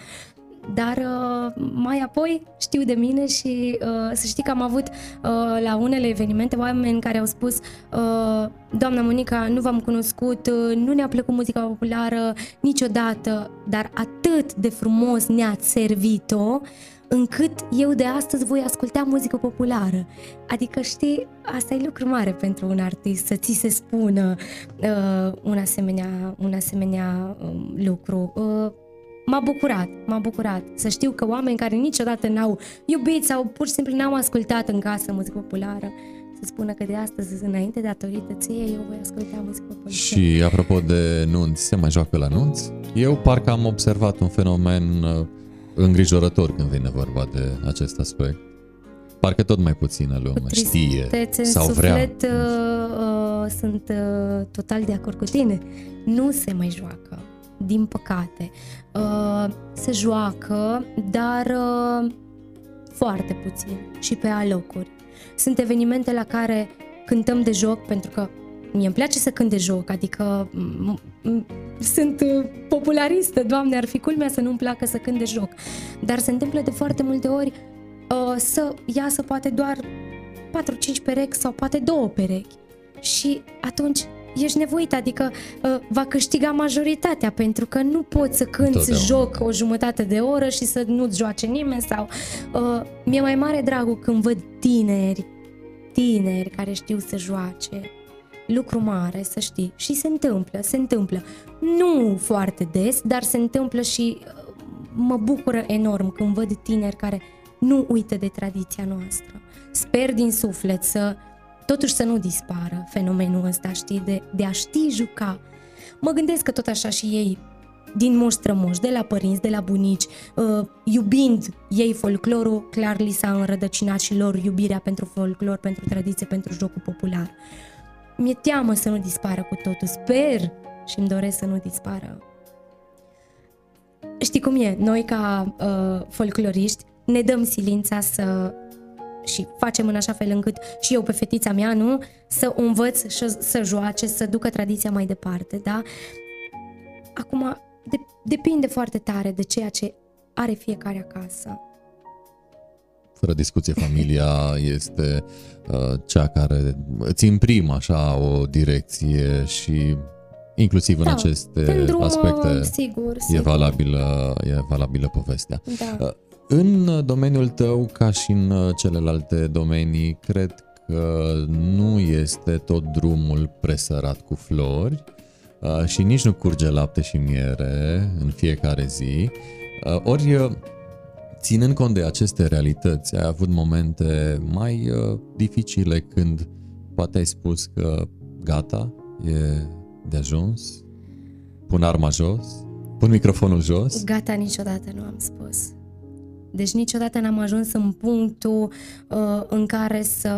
dar uh, mai apoi știu de mine și uh, să știi că am avut uh, la unele evenimente oameni care au spus uh, Doamna Monica, nu v-am cunoscut, uh, nu ne-a plăcut muzica populară niciodată, dar atât de frumos ne-ați servit-o încât eu de astăzi voi asculta muzică populară. Adică, știi, asta e lucru mare pentru un artist, să ți se spună uh, un asemenea, un asemenea um, lucru. Uh, m-a bucurat, m-a bucurat să știu că oameni care niciodată n-au iubit sau pur și simplu n-au ascultat în casă muzică populară, să spună că de astăzi înainte datorită ție eu voi asculta muzică populară. Și apropo de nunți, se mai joacă la nunți? Eu parcă am observat un fenomen uh, îngrijorător când vine vorba de acest aspect. Parcă tot mai puțină lume știe sau suflet, vrea. Uh, uh, sunt uh, total de acord cu tine. Nu se mai joacă din păcate. Uh, se joacă, dar uh, foarte puțin și pe alocuri. Sunt evenimente la care cântăm de joc pentru că mie îmi place să cânt de joc, adică sunt uh, popularistă, doamne, ar fi culmea să nu-mi placă să cânt de joc. Dar se întâmplă de foarte multe ori uh, să iasă poate doar 4-5 perechi sau poate două perechi. Și atunci ești nevoit, adică uh, va câștiga majoritatea, pentru că nu poți să cânti joc o jumătate de oră și să nu-ți joace nimeni sau... Uh, mi-e mai mare dragul când văd tineri, tineri care știu să joace, lucru mare, să știi. Și se întâmplă, se întâmplă. Nu foarte des, dar se întâmplă și uh, mă bucură enorm când văd tineri care nu uită de tradiția noastră. Sper din suflet să totuși să nu dispară fenomenul ăsta, știi, de, de a ști juca. Mă gândesc că tot așa și ei din moș strămoși, de la părinți, de la bunici, uh, iubind ei folclorul, clar li s-a înrădăcinat și lor iubirea pentru folclor, pentru tradiție, pentru jocul popular. Mi-e teamă să nu dispară cu totul, sper și îmi doresc să nu dispară. Știi cum e, noi ca uh, folcloriști ne dăm silința să și facem în așa fel încât și eu pe fetița mea, nu, să o învăț și să joace, să ducă tradiția mai departe, da? Acum, de, depinde foarte tare de ceea ce are fiecare acasă. Fără discuție, familia este uh, cea care îți imprimă așa o direcție și inclusiv da, în aceste drum, aspecte sigur, e, sigur. Valabilă, e valabilă povestea. Da. Uh, în domeniul tău, ca și în uh, celelalte domenii, cred că nu este tot drumul presărat cu flori uh, și nici nu curge lapte și miere în fiecare zi. Uh, ori, ținând cont de aceste realități, ai avut momente mai dificile când poate ai spus că gata, e de ajuns, pun arma jos, pun microfonul jos? Gata, niciodată nu am spus. Deci niciodată n-am ajuns în punctul uh, în care să,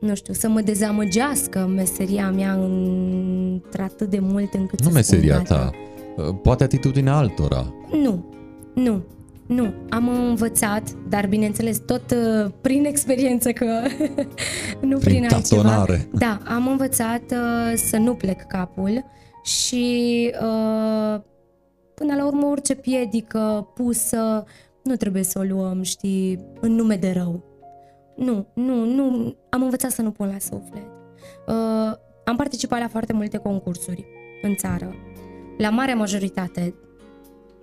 nu știu, să mă dezamăgească meseria mea într-atât de mult încât Nu să meseria spun, ta, uh, poate atitudinea altora. Nu, nu, nu, am învățat, dar bineînțeles tot uh, prin experiență că nu prin, prin altceva. Da, am învățat uh, să nu plec capul și uh, până la urmă orice piedică pusă nu trebuie să o luăm, știi, în nume de rău. Nu, nu, nu, am învățat să nu pun la suflet. Uh, am participat la foarte multe concursuri în țară. La marea majoritate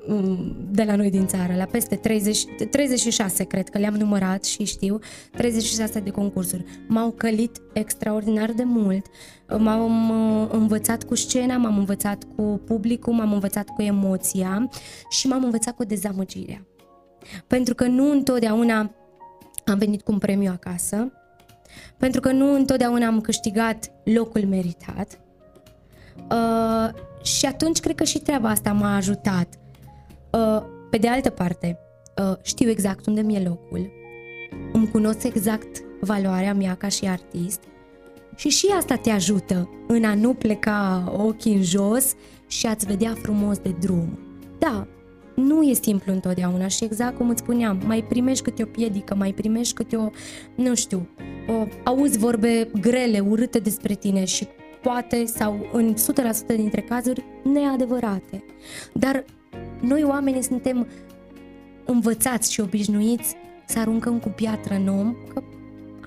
mm, de la noi din țară, la peste 30, 36, cred că le-am numărat și știu, 36 de concursuri. M-au călit extraordinar de mult, m-am uh, învățat cu scena, m-am învățat cu publicul, m-am învățat cu emoția și m-am învățat cu dezamăgirea. Pentru că nu întotdeauna am venit cu un premiu acasă, pentru că nu întotdeauna am câștigat locul meritat. Uh, și atunci cred că și treaba asta m-a ajutat. Uh, pe de altă parte, uh, știu exact unde mi-e locul, îmi cunosc exact valoarea mea ca și artist și și asta te ajută în a nu pleca ochii în jos și a-ți vedea frumos de drum. Da, nu e simplu întotdeauna și exact cum îți spuneam, mai primești câte o piedică, mai primești câte o, nu știu, o, auzi vorbe grele, urâte despre tine și poate sau în 100% dintre cazuri neadevărate. Dar noi oamenii suntem învățați și obișnuiți să aruncăm cu piatră în om, că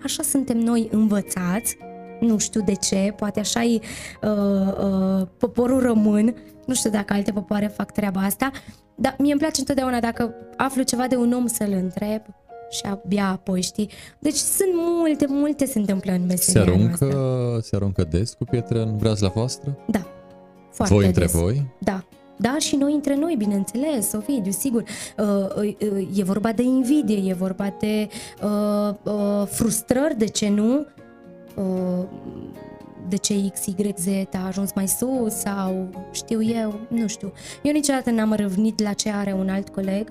așa suntem noi învățați, nu știu de ce, poate așa e uh, uh, poporul român, nu știu dacă alte popoare fac treaba asta, dar mie îmi place întotdeauna dacă aflu ceva de un om să-l întreb și abia apoi, știi? Deci sunt multe, multe se întâmplă în meseria se aruncă, noastră. Se aruncă des cu pietre în breazla voastră? Da, foarte Voi des. între voi? Da, da, și noi între noi, bineînțeles, Ovidiu, sigur. Uh, uh, uh, e vorba de invidie, e vorba de uh, uh, frustrări, de ce nu? Uh, de ce X, Y, Z a ajuns mai sus sau știu eu, nu știu. Eu niciodată n-am răvnit la ce are un alt coleg,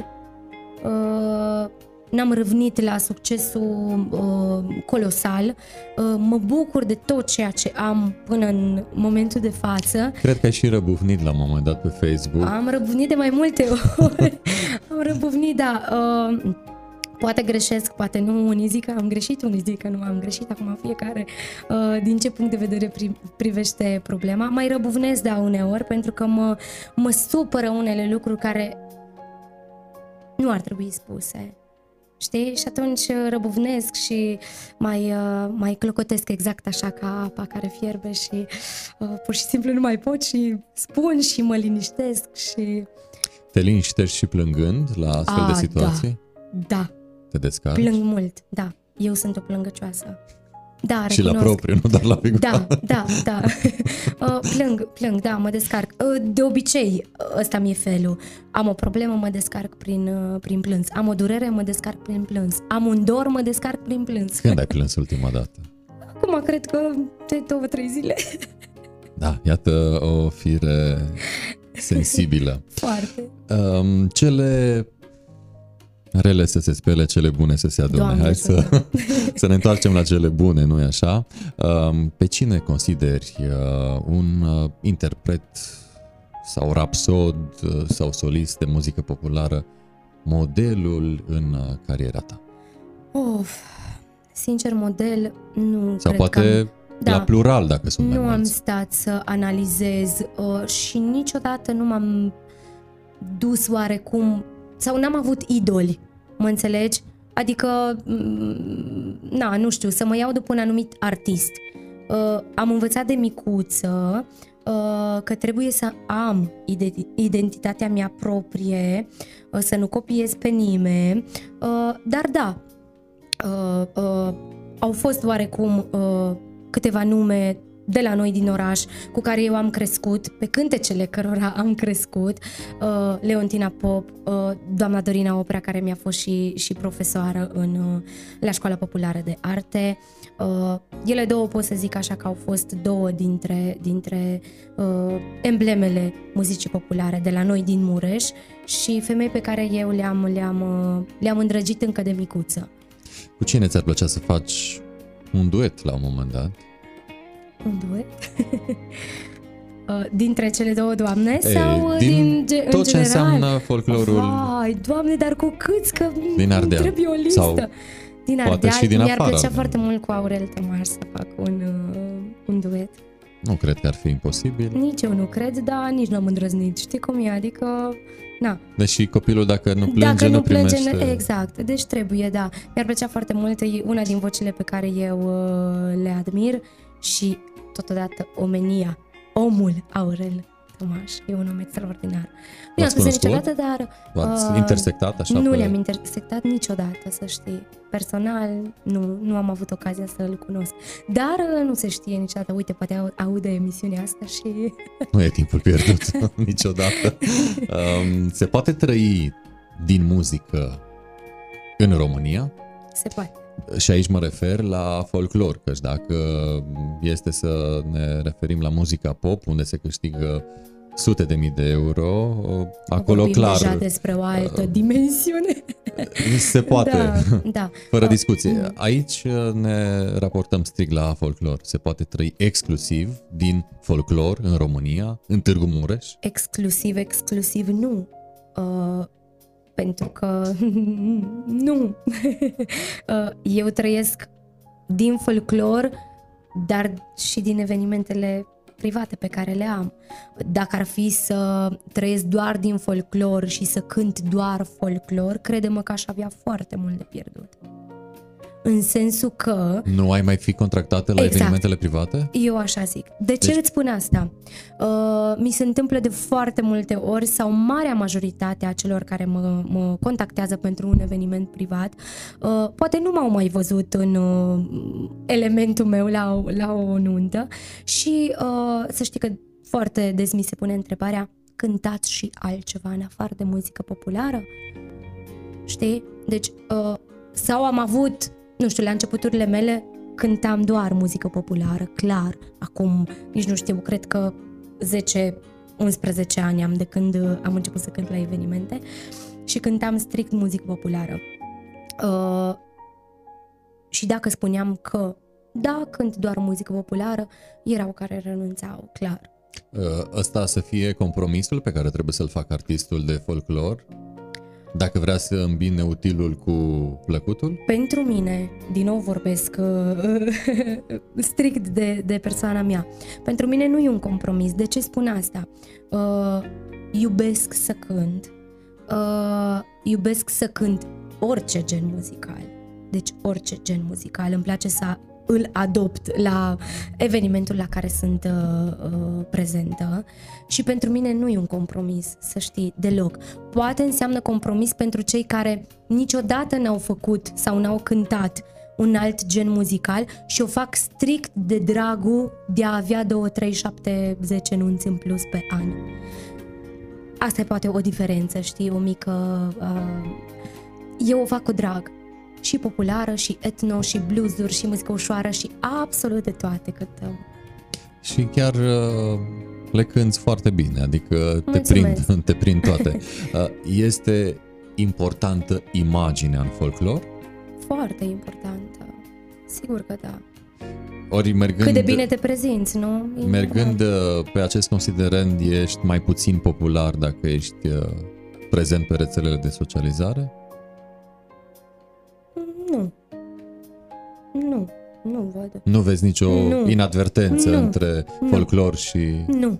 uh, n-am răvnit la succesul uh, colosal, uh, mă bucur de tot ceea ce am până în momentul de față. Cred că ai și răbufnit la un moment dat pe Facebook. Am răbufnit de mai multe ori, am răbufnit, da. Uh, Poate greșesc, poate nu, unii zic că am greșit, unii zic că nu am greșit, acum fiecare uh, din ce punct de vedere pri- privește problema. Mai răbuvnesc, da, uneori, pentru că mă, mă supără unele lucruri care nu ar trebui spuse. Știi? Și atunci răbuvnesc și mai, uh, mai clocotesc exact așa ca apa care fierbe și uh, pur și simplu nu mai pot și spun și mă liniștesc și... Te liniștești și plângând la astfel A, de situații? Da, da, Te descarci? Plâng mult, da. Eu sunt o plângăcioasă. Da, Și la recunosc. propriu, nu doar la figura. Da, da, da. Uh, plâng, plâng, da, mă descarc. Uh, De obicei, uh, ăsta mi-e felul. Am o problemă, mă descarc prin, uh, prin plâns. Am o durere, mă descarc prin plâns. Am un dor, mă descarc prin plâns. Când ai plâns ultima dată? Acum cred că de două, trei zile. Da, iată o fire sensibilă. Foarte. Um, cele rele să se spele, cele bune să se adune. Doamne, Hai să să, să ne întoarcem la cele bune, nu-i așa? Um, pe cine consideri uh, un uh, interpret sau rapsod uh, sau solist de muzică populară modelul în uh, cariera ta? Of, sincer, model, nu Sau cred poate că am, la da. plural, dacă sunt mai Nu am mulți. stat să analizez uh, și niciodată nu m-am dus oarecum sau n-am avut idoli, mă înțelegi? Adică, mm, na, nu știu, să mă iau după un anumit artist. Uh, am învățat de micuță uh, că trebuie să am ide- identitatea mea proprie, uh, să nu copiez pe nimeni, uh, dar da, uh, uh, au fost oarecum uh, câteva nume de la noi din oraș cu care eu am crescut, pe cântecele cărora am crescut, uh, Leontina Pop, uh, doamna Dorina Oprea, care mi-a fost și, și profesoară în, uh, la Școala Populară de Arte. Uh, ele două pot să zic așa că au fost două dintre, dintre uh, emblemele muzicii populare de la noi din Mureș și femei pe care eu le-am, le-am, uh, le-am îndrăgit încă de micuță. Cu cine ți-ar plăcea să faci un duet la un moment dat? Un duet? Uh, Dintre cele două doamne Ei, sau uh, din din, ge- în tot ce general? înseamnă folclorul Vai, doamne, dar cu câți că Din Ardeal. trebuie o listă. Sau din poate Ardeal, și din mi-ar afară. plăcea foarte mult cu Aurel Tămaș să fac un, uh, un duet. nu cred că ar fi imposibil. Nici eu nu cred, dar nici nu am îndrăznit. Știi cum e? Adică, na, Deși copilul dacă nu plânge, Dacă nu, plânge, primește... exact. Deci trebuie, da. Mi-ar plăcea foarte mult, e una din vocile pe care eu uh, le admir și totodată omenia, omul Aurel Tomaș. E un om extraordinar. Nu i-am L-ați spus cunoscut? niciodată, dar V-ați uh, intersectat așa nu pe... le-am intersectat niciodată, să știi. Personal, nu, nu am avut ocazia să-l cunosc. Dar uh, nu se știe niciodată. Uite, poate au- aude emisiunea asta și... Nu e timpul pierdut niciodată. Um, se poate trăi din muzică în România? se poate. Și aici mă refer la folclor, căci dacă este să ne referim la muzica pop, unde se câștigă sute de mii de euro, acolo Vorbim clar deja despre o altă dimensiune. se poate, Da, da. fără Uh, discuție. Aici ne raportăm strict la folclor. Se poate trăi exclusiv din folclor în România, în Târgu Mureș? Exclusiv, exclusiv nu. Uh, pentru că nu. uh, eu trăiesc din folclor, dar și din evenimentele private pe care le am. Dacă ar fi să trăiesc doar din folclor și să cânt doar folclor, crede-mă că aș avea foarte mult de pierdut. În sensul că Nu ai mai fi contractată la Exact. evenimentele private? Eu așa zic. De ce Deci- îți spun asta? Uh, mi se întâmplă de foarte multe ori sau marea majoritate a celor care mă, mă contactează pentru un eveniment privat uh, poate nu m-au mai văzut în uh, elementul meu la, o- la o nuntă și uh, să știi că foarte des mi se pune întrebarea cântați și altceva în afară de muzică populară? Știi? Deci, uh, sau am avut, nu știu, la începuturile mele cântam doar muzică populară, clar. Acum, nici nu știu, cred că 10-11 ani am de când uh, am început să cânt la evenimente și cântam strict muzică populară. Uh, și dacă spuneam că da, cânt doar muzică populară, erau care renunțau, clar. Uh, Ăsta să fie compromisul pe care trebuie să-l facă artistul de folclor? Dacă vrea să îmbine utilul cu plăcutul? Pentru mine, din nou vorbesc uh, strict de, de persoana mea, pentru mine nu e un compromis. De ce spun asta? Uh, iubesc să cânt, uh, iubesc să cânt orice gen muzical. Deci orice gen muzical. Îmi place să îl adopt la evenimentul la care sunt uh, uh, prezentă și pentru mine nu e un compromis, să știi, deloc. Poate înseamnă compromis pentru cei care niciodată n-au făcut sau n-au cântat un alt gen muzical și o fac strict de dragul de a avea 2, 3, 7, 10 nunți în plus pe an. Asta e poate o diferență, știi, o mică... Uh, eu o fac cu drag. Și populară, și etno, și bluesuri, și muzică ușoară, și absolut de toate cântăm. Și chiar uh, le cânti foarte bine, adică te prind, te prind toate. Uh, este importantă imaginea în folclor? Foarte importantă. Sigur că da. Ori mergând, Cât de bine te prezinți, nu? E mergând important. Uh, pe acest considerent, ești mai puțin popular dacă ești uh, prezent pe rețelele de socializare? Nu. Nu. Nu văd. Nu vezi nicio nu. inadvertență nu. între folclor nu. și... Nu.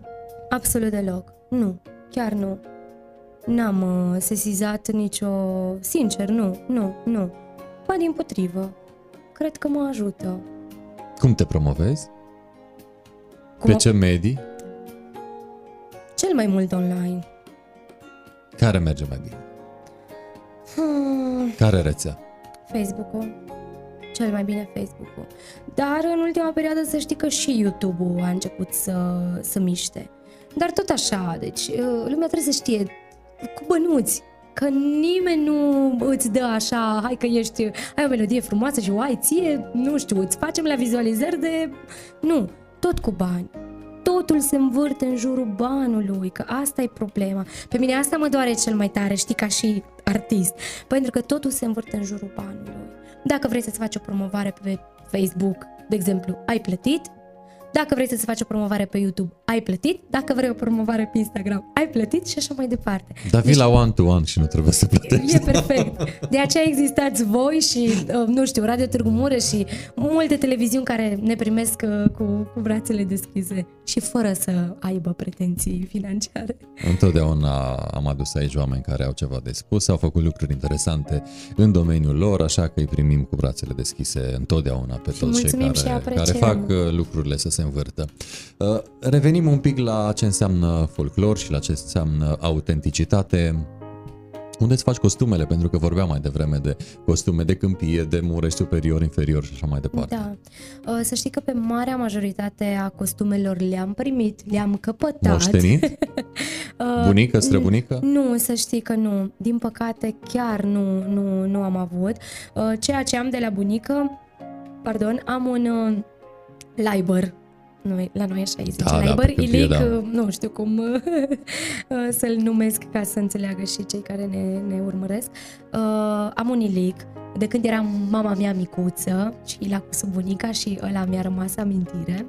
Absolut deloc. Nu. Chiar nu. N-am uh, sesizat nicio... Sincer, nu. Nu. Nu. Ba din potrivă. Cred că mă ajută. Cum te promovezi? Cum Pe ce medii? Cel mai mult online. Care merge mai bine? Hmm. Care rețea? Facebook-ul. Cel mai bine Facebook-ul. Dar în ultima perioadă să știi că și YouTube-ul a început să, să miște. Dar tot așa, deci uh, lumea trebuie să știe cu bănuți, că nimeni nu îți dă așa, hai că ești, ai o melodie frumoasă și o ai ție, nu știu, îți facem la vizualizări de... Nu, tot cu bani. Totul se învârte în jurul banului, că asta e problema. Pe mine asta mă doare cel mai tare, știi, ca și artist. Pentru că totul se învârte în jurul banului. Dacă vrei să-ți faci o promovare pe Facebook, de exemplu, ai plătit, dacă vrei să-ți faci o promovare pe YouTube, ai plătit. Dacă vrei o promovare pe Instagram, ai plătit și așa mai departe. Dar vii deci, la one-to-one și nu trebuie să plătești. E perfect. De aceea existați voi și, uh, nu știu, Radio Târgu Mureș și multe televiziuni care ne primesc uh, cu, cu brațele deschise și fără să aibă pretenții financiare. Întotdeauna am adus aici oameni care au ceva de spus, au făcut lucruri interesante în domeniul lor, așa că îi primim cu brațele deschise întotdeauna pe toți cei care, care fac uh, lucrurile să se învârtă. Uh, revenim un pic la ce înseamnă folclor și la ce înseamnă autenticitate. Unde îți faci costumele? Pentru că vorbeam mai devreme de costume de câmpie, de mureș superior, inferior și așa mai departe. Da. Uh, să știi că pe marea majoritate a costumelor le-am primit, le-am căpătat. Moștenit? Uh, Bunică, străbunică? Nu, să știi că nu. Din păcate chiar nu, nu, nu am avut. Ceea ce am de la bunică, pardon, am un Liber noi, la noi așa îi zice, da, Liber, da, Ilic, da. nu știu cum să-l numesc ca să înțeleagă și cei care ne, ne urmăresc. Uh, am un ilic, de când eram mama mea micuță și la cu bunica și ăla mi-a rămas amintire.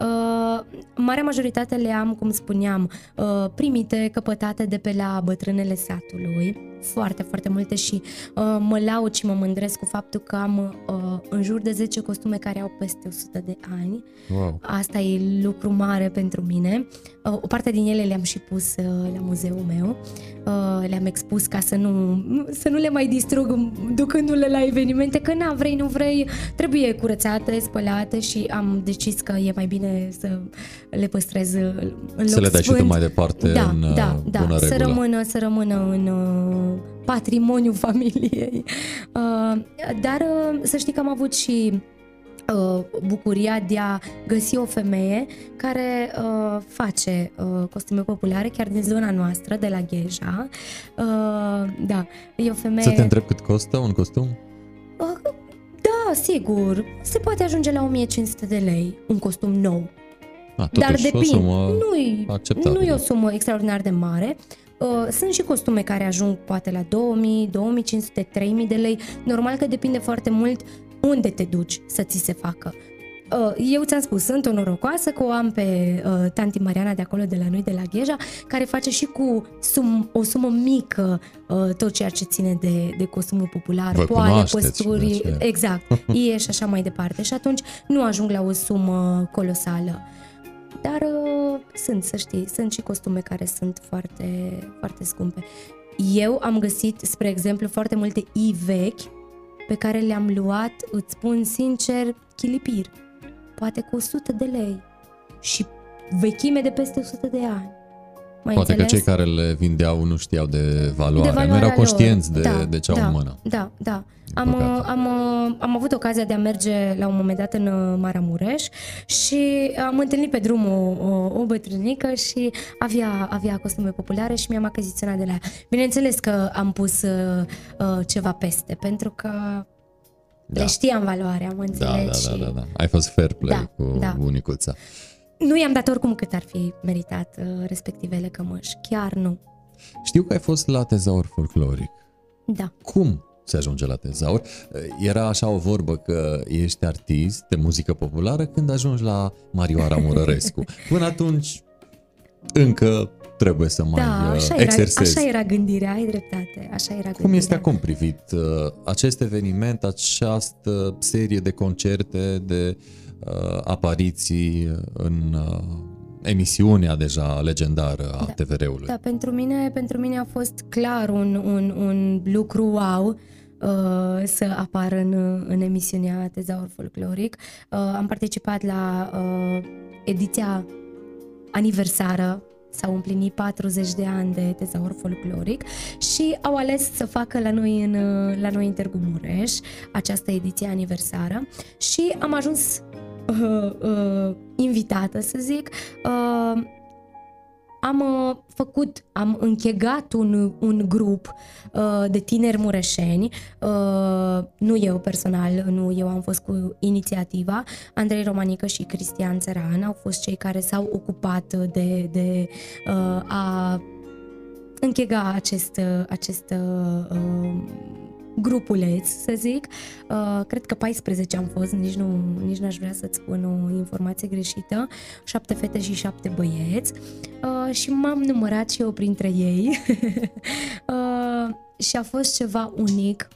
Uh, marea majoritate le am, cum spuneam, uh, primite, căpătate de pe la bătrânele satului foarte, foarte multe și uh, mă laud și mă mândresc cu faptul că am uh, în jur de 10 costume care au peste 100 de ani. Wow. Asta e lucru mare pentru mine. Uh, o parte din ele le-am și pus uh, la muzeul meu. Uh, le-am expus ca să nu, să nu le mai distrug ducându-le la evenimente, că na, vrei, nu vrei, trebuie curățate, spălate și am decis că e mai bine să le păstrez în loc Să le dai sfânt. și tu mai departe da, în da, da, bună să rămână, să rămână în patrimoniul familiei. Dar să știi că am avut și Uh, bucuria de a găsi o femeie care uh, face uh, costume populare chiar din zona noastră, de la Gheja. Uh, da, e o femeie... Să te întreb cât costă un costum? Uh, da, sigur. Se poate ajunge la 1500 de lei un costum nou. A, Dar depinde. Nu-i, nu e o sumă extraordinar de mare. Uh, sunt și costume care ajung poate la 2000, 2500, 3000 de lei. Normal că depinde foarte mult unde te duci să ți se facă. Uh, eu ți-am spus, sunt o norocoasă că o am pe uh, tanti Mariana de acolo, de la noi, de la Gheja, care face și cu sum, o sumă mică uh, tot ceea ce ține de, de costumul popular, Vă poale, păsturi, exact, e și așa mai departe. Și atunci nu ajung la o sumă colosală. Dar uh, sunt, să știi, sunt și costume care sunt foarte, foarte scumpe. Eu am găsit, spre exemplu, foarte multe i vechi pe care le-am luat, îți spun sincer, chilipir. Poate cu 100 de lei și vechime de peste 100 de ani. Mai Poate înțeles? că cei care le vindeau nu știau de valoare, de valoarea nu erau lor. conștienți de, da, de ce au da, în mână. Da, da. Din Am, păcate. am, am avut ocazia de a merge la un moment dat în uh, Maramureș și am întâlnit pe drum o, o, o bătrânică și avea, avea costume populare și mi-am achiziționat de la ea. Bineînțeles că am pus uh, uh, ceva peste, pentru că Da. le știam valoarea, am Da, înțeles. da, da, și da, da. Ai fost fair play Da, cu da. bunicuța. Nu i-am dat oricum cât ar fi meritat uh, respectivele cămăși. Chiar nu. Știu că ai fost la tezaur folcloric. Da. Cum se ajunge la tezaur? Era așa o vorbă că ești artist de muzică populară când ajungi la Marioara Murărescu. Până atunci încă trebuie să mai Da, uh, așa era, exersezi. așa era gândirea, ai dreptate, așa era Cum gândirea. este acum privit uh, acest eveniment, această serie de concerte, de uh, apariții în uh, emisiunea deja legendară a Da. TVR-ului? Da, pentru mine, pentru mine a fost clar un, un, un lucru wow uh, să apar în, în emisiunea Tezaur Folcloric. Uh, am participat la uh, ediția aniversară s-au împlinit 40 de ani de tezaur folcloric și au ales să facă la noi în, uh, la noi în Târgu Mureș această ediție aniversară și am ajuns uh, uh, invitată, să zic, uh, am uh, făcut, am închegat un, un grup uh, de tineri mureșeni, uh, nu eu personal, nu eu am fost cu inițiativa, Andrei Romanică și Cristian Țăran au fost cei care s-au ocupat de, de uh, a închega acest, acest uh, grupuleț, să zic. Uh, cred că 14 am fost, nici nu nici n-aș vrea să-ți spun o informație greșită. Șapte fete și șapte băieți. Uh, și m-am numărat și eu printre ei. uh, și a fost ceva unic.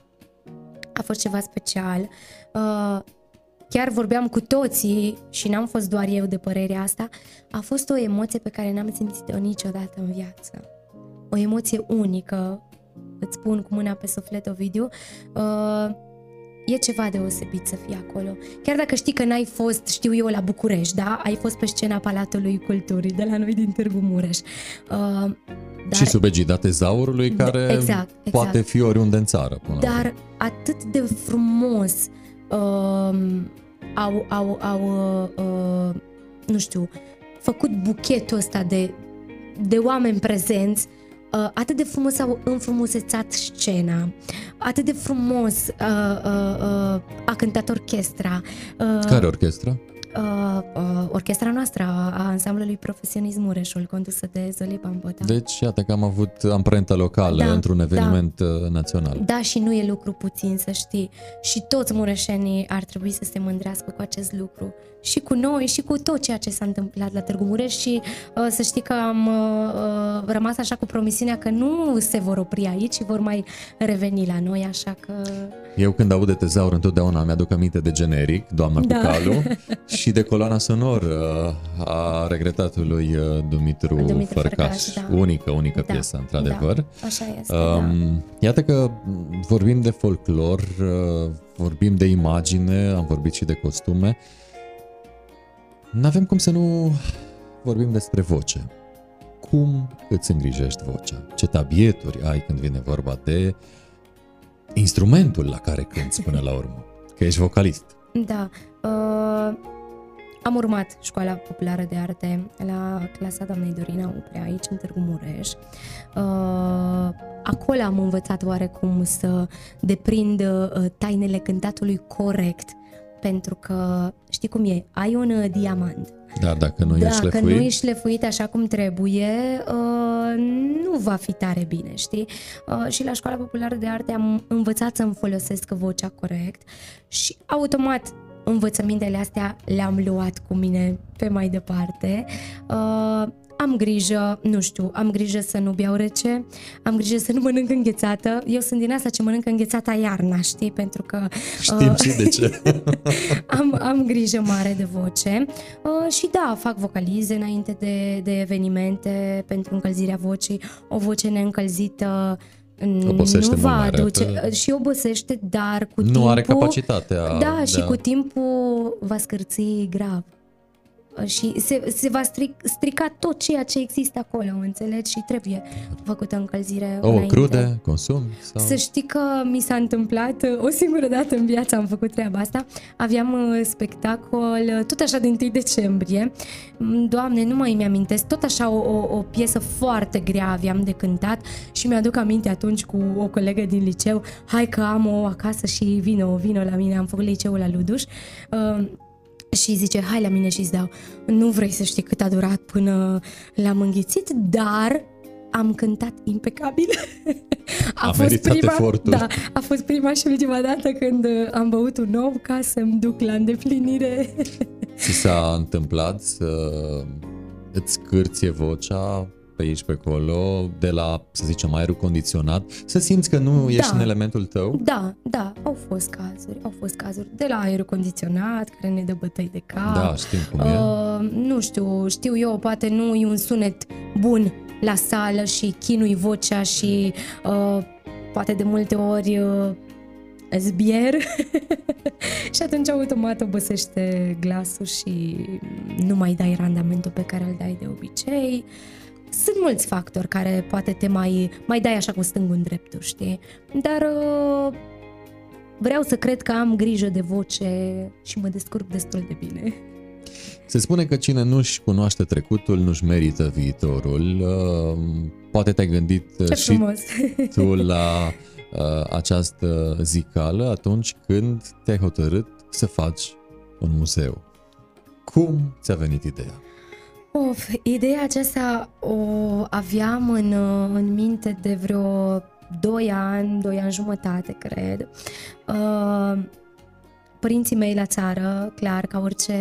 A fost ceva special. Uh, chiar vorbeam cu toții și n-am fost doar eu de părerea asta, a fost o emoție pe care n-am simțit-o niciodată în viață. O emoție unică, îți spun cu mâna pe suflet, Ovidiu, uh, e ceva deosebit să fii acolo. Chiar dacă știi că n-ai fost, știu eu, la București, da? Ai fost pe scena Palatului Culturii de la noi din Târgu Mureș. Uh, dar, Și sub egida tezaurului, Da, care exact, exact. poate fi oriunde în țară. Până la urmă. dar atât de frumos um, au, au, au uh, uh, nu știu, făcut buchetul ăsta de, de oameni prezenți Uh, atât de frumos au înfrumusețat scena, atât de frumos uh, uh, uh, a cântat orchestra. Uh, Care orchestră? Uh, uh, orchestra noastră a ansamblului Profesionism Mureșul, condusă de Zoli Bambota. Deci, iată că am avut amprentă locală Da, într-un da. eveniment uh, național. Da, și nu e lucru puțin, să știi. Și toți mureșenii ar trebui să se mândrească cu acest lucru. Și cu noi, și cu tot ceea ce s-a întâmplat la Târgu Mureș și uh, să știi că am uh, uh, rămas așa cu promisiunea că nu se vor opri aici și vor mai reveni la noi, așa că... Eu când aud de tezaur întotdeauna mi-aduc aminte de generic, Doamna Da. Cucalu, și de coloana sonor uh, a regretatului uh, Dumitru, Dumitru Fărcaș. Fărcaș, da. Unică, unică Da, piesă, într-adevăr. Da, așa este, da. Um, Iată că vorbim de folclor, uh, vorbim de imagine, am vorbit și de costume. N-avem cum să nu vorbim despre voce. Cum îți îngrijești vocea? Ce tabieturi ai când vine vorba de instrumentul la care cânti până la urmă? Că ești vocalist. Da. Uh, am urmat școala populară de arte la clasa doamnei Dorina Uprea, aici în Târgu Mureș. Uh, acolo am învățat oarecum să deprind uh, tainele cântatului corect, pentru că știi cum e, ai un uh, diamant. Dar dacă nu ești Dacă șlefuit, nu ești șlefuit așa cum trebuie, uh, nu va fi tare bine, știi? Uh, și la școala populară de arte am învățat să-mi folosesc vocea corect și automat învățămintele astea le-am luat cu mine pe mai departe. Uh, am grijă, nu știu, am grijă să nu beau rece, am grijă să nu mănânc înghețată. Eu sunt din asta ce mănâncă înghețata iarna, știi? Pentru că știm și de ce. am, am grijă mare de voce uh, și da, fac vocalize înainte de, de evenimente pentru încălzirea vocii. O voce neîncălzită mm, Obosește nu va mult mai aduce repede. și obosește, dar cu Nu timpul... are capacitatea Da, de și a- cu timpul va scârți grav. Și se, se va stric, strica tot ceea ce există acolo, înțelegi? Și trebuie făcută încălzire O înainte. crude, consum? Sau... Să știi că mi s-a întâmplat o singură dată în viață am făcut treaba asta. Aveam uh, spectacol uh, tot așa din 1 decembrie. Mm, Doamne, nu mai mi-amintesc. Tot așa o, o, o piesă foarte grea aveam de cântat și mi-aduc aminte atunci cu o colegă din liceu. Hai că am o acasă și vină, vină la mine. Am făcut liceul la Luduș. Uh, și zice, hai la mine și îți dau. Nu vrei să știi cât a durat până l-am înghițit, dar am cântat impecabil. A, a fost prima, efortul. da, a fost prima și ultima dată când uh, am băut un ou ca să-mi duc la îndeplinire. Ți s-a întâmplat să îți cârție vocea pe aici, pe acolo, de la, să zicem, aerul condiționat, să simți că nu ești Da. în elementul tău? Da, da, au fost cazuri, au fost cazuri de la aerul condiționat, care ne dă bătăi de cap. Da, știm cum e. Uh, nu știu, știu eu, poate nu e un sunet bun la sală și chinui vocea și uh, poate de multe ori uh, zbier și atunci automat obosește glasul și nu mai dai randamentul pe care îl dai de obicei. Sunt mulți factori care poate te mai, mai dai așa cu stângul în dreptul, știi? Dar uh, vreau să cred că am grijă de voce și mă descurc destul de bine. Se spune că cine nu-și cunoaște trecutul, nu-și merită viitorul. Uh, Poate te-ai gândit uh, Ce și frumos! tu la uh, această zicală atunci când te-ai hotărât să faci un muzeu. Cum ți-a venit ideea? Of, ideea aceasta o aveam în, uh, în minte de vreo 2 ani, 2 ani jumătate, cred. Uh, părinții mei la țară, clar, ca orice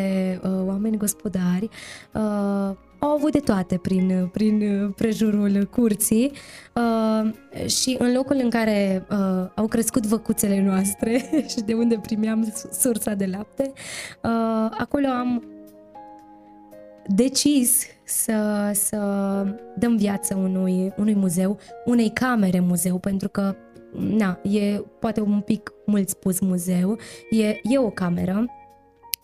uh, oameni gospodari, uh, au avut de toate prin, prin uh, prejurul curții uh, și în locul în care uh, au crescut văcuțele noastre și de unde primeam su- sursa de lapte, uh, acolo am decis să, să dăm viață unui, unui muzeu, unei camere muzeu, pentru că, na, e poate un pic mult spus muzeu, e, e o cameră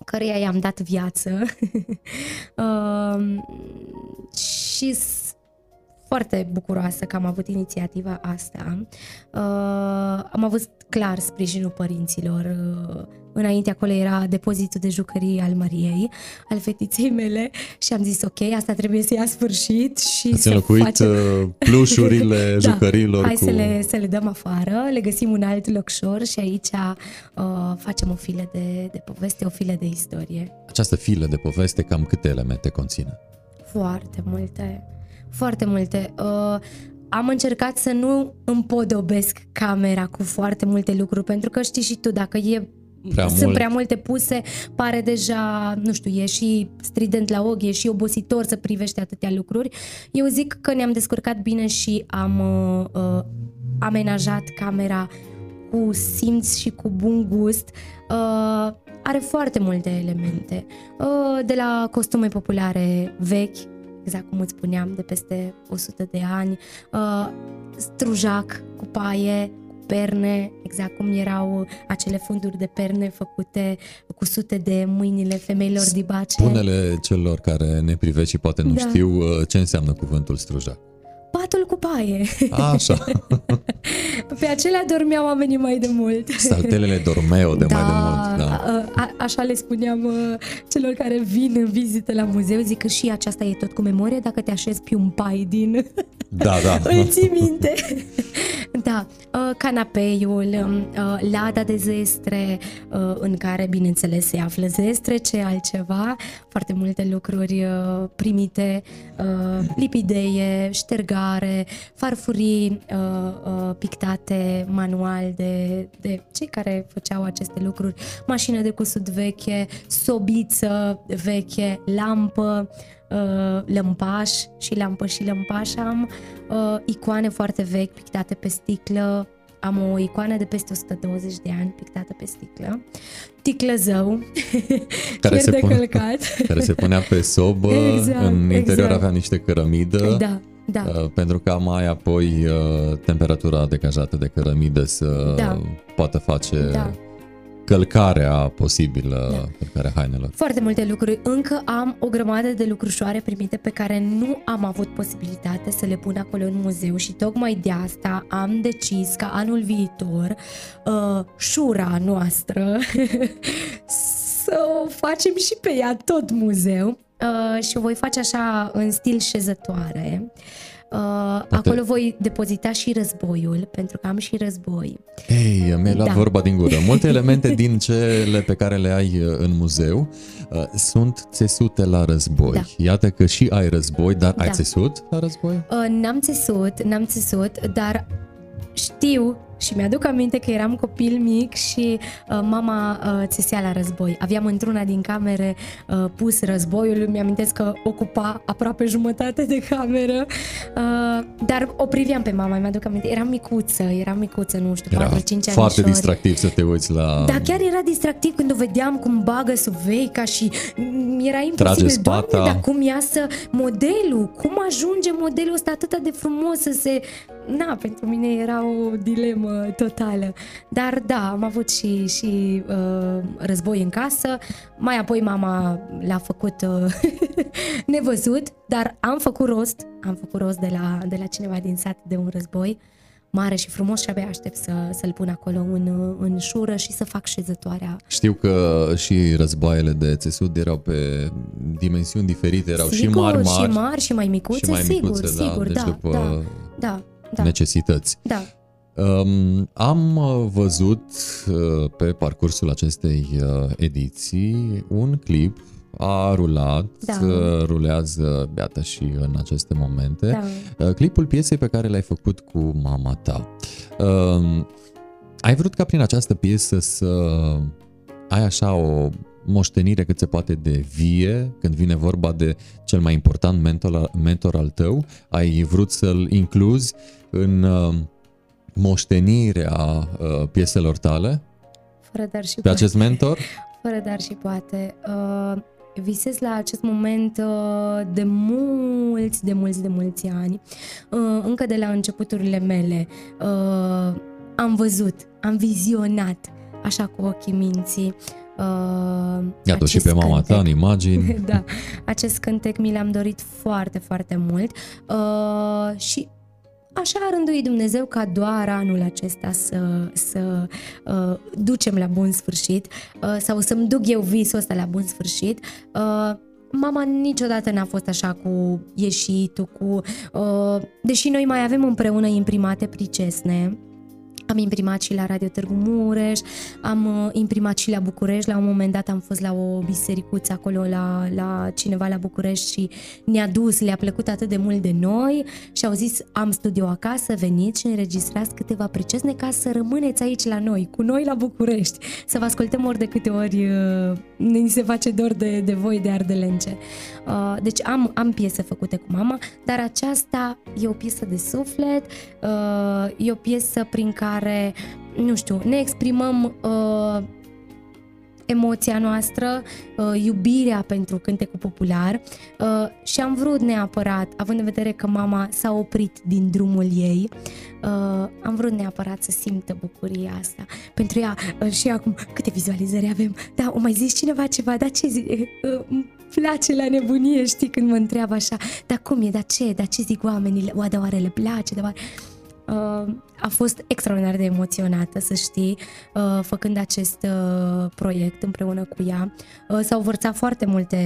căreia i-am dat viață. Uh, și s- foarte bucuroasă că am avut inițiativa asta. Uh, am avut clar sprijinul părinților. Uh, înainte acolo era depozitul de jucării al Mariei, al fetiței mele și am zis ok, asta trebuie să ia sfârșit și Ați să înlocuit facem... uh, plușurile Da, jucăriilor Hai cu... să le, să le dăm afară, le găsim un alt locșor și aici uh, facem o filă de, de poveste, o filă de istorie. Această filă de poveste, cam câte elemente conține? Foarte multe, foarte multe. Uh, am încercat să nu împodobesc camera cu foarte multe lucruri, pentru că știi și tu, dacă e Prea sunt mult. prea multe puse, pare deja, nu știu, e și strident la ochi, e și obositor să privești atâtea lucruri. Eu zic că ne-am descurcat bine și am uh, uh, amenajat camera cu simț și cu bun gust. Uh, are foarte multe elemente. Uh, de la costume populare vechi, exact cum îți spuneam, de peste 100 de ani, uh, strujac cu paie, cu perne, exact cum erau acele funduri de perne făcute cu sute de mâinile femeilor dibace. Spune-le celor care ne privesc și poate nu Da. știu uh, ce înseamnă cuvântul strujac. Patul cu paie. Așa, Pe acelea dormeau oamenii mai de mult. saltelele dormeo de mai de mult. Da. A, a, așa le spuneam uh, celor care vin în vizite la muzeu, zic că și aceasta e tot cu memorie dacă te așezi pe un pai din... Da, da. Îl ții minte. da, uh, canapeiul, um, uh, lada de zestre, uh, în care, bineînțeles, se află zestre, ce altceva, foarte multe lucruri uh, primite, uh, lipideie, ștergare, farfurii uh, uh, pictate manual de, de cei care făceau aceste lucruri, mașină de cusut veche, sobiță veche, lampă, uh, lămpaș și lampă și lămpaș am, uh, icoane foarte vechi pictate pe sticlă, am o icoană de peste 120 de ani pictată pe sticlă, ticlăzău, Care fier se de pune- călcat. Care se punea pe sobă, Exact, în interior exact. avea niște cărămidă, Da, da. uh, pentru ca mai apoi uh, temperatura decajată de cărămidă să Da. poată face Da. călcarea posibilă, da. călcarea hainelor. Foarte multe lucruri. Încă am o grămadă de lucrușoare primite pe care nu am avut posibilitate să le pun acolo în muzeu și tocmai de asta am decis ca anul viitor uh, șura noastră să o facem și pe ea tot muzeu uh, și o voi face așa în stil șezătoare. Uh, Uh, acolo voi depozita și războiul, pentru că am și război. Ei, mi-ai luat da. vorba din gură. Multe elemente din cele pe care le ai uh, în muzeu uh, sunt țesute la război. Da. Iată că și ai război, dar da. ai țesut la război? Uh, n-am țesut, n-am țesut, dar știu și mi-aduc aminte că eram copil mic și uh, mama uh, țesea la război. Aveam într-una din camere uh, pus războiul, mi-amintesc că ocupa aproape jumătate de cameră, uh, dar o priveam pe mama, mi-aduc aminte. Eram micuță, eram micuță, nu știu, 4-5 ani. foarte distractiv să te uiți la... Da, chiar era distractiv când o vedeam cum bagă sub veica și era imposibil, Doamne, dar cum iasă modelul, cum ajunge modelul ăsta atât de frumos să se... Na, pentru mine era o dilemă uh, totală. Dar da, am avut și, și uh, război în casă, mai apoi mama l-a făcut uh, nevăzut, dar am făcut rost, am făcut rost de la, de la cineva din sat de un război mare și frumos și abia aștept să, să-l pun acolo în, în șură și să fac șezătoarea. Știu că și războaiele de țesut erau pe dimensiuni diferite, erau sigur, și mari, mari, și mari și mai micuțe, și mai micuțe sigur, da, sigur, deci da, după da, da, da, necesități. Da. Um, am uh, văzut uh, pe parcursul acestei uh, ediții un clip a rulat, da. rulează, beată și în aceste momente, da. clipul piesei pe care l-ai făcut cu mama ta. Um, ai vrut ca prin această piesă să ai așa o moștenire cât se poate de vie, când vine vorba de cel mai important mentor, mentor al tău, ai vrut să-l incluzi în moștenire a uh, pieselor tale? Fără dar și Pe poate. acest mentor? Fără dar și poate. Uh, visez la acest moment uh, de mulți, de mulți, de mulți ani. Uh, încă de la începuturile mele uh, am văzut, am vizionat așa cu ochii minții Uh, Iată și pe mama cântec. ta în imagini. da, acest cântec mi l-am dorit foarte, foarte mult uh, și așa a rânduit Dumnezeu ca doar anul acesta să, să uh, ducem la bun sfârșit uh, sau să-mi duc eu visul ăsta la bun sfârșit. Uh, mama niciodată n-a fost așa cu ieșitul, cu... Uh, deși noi mai avem împreună imprimate pricesne, am imprimat și la Radio Târgu Mureș, am uh, imprimat și la București, la un moment dat am fost la o bisericuță acolo la, la cineva la București și ne-a dus, le-a plăcut atât de mult de noi și au zis am studio acasă, veniți și înregistrați câteva precesne ca să rămâneți aici la noi, cu noi la București, să vă ascultăm ori de câte ori uh, ni se face dor de, de voi de ardelence. Uh, deci am, am piese făcute cu mama, dar aceasta e o piesă de suflet, uh, e o piesă prin care, nu știu, ne exprimăm uh, emoția noastră, uh, iubirea pentru cântecul popular uh, și am vrut neapărat, având în vedere că mama s-a oprit din drumul ei, uh, am vrut neapărat să simtă bucuria asta. Pentru ea uh, și acum, câte vizualizări avem? Da, o mai zis cineva ceva, da ce zic? Uh, place la nebunie, știi, când mă întreabă așa, dar cum e, dar ce, dar ce zic oamenii, oare, oare le place, dar oare... Uh, a fost extraordinar de emoționată, să știi, uh, făcând acest uh, proiect împreună cu ea. Uh, s-au vărsat foarte multe,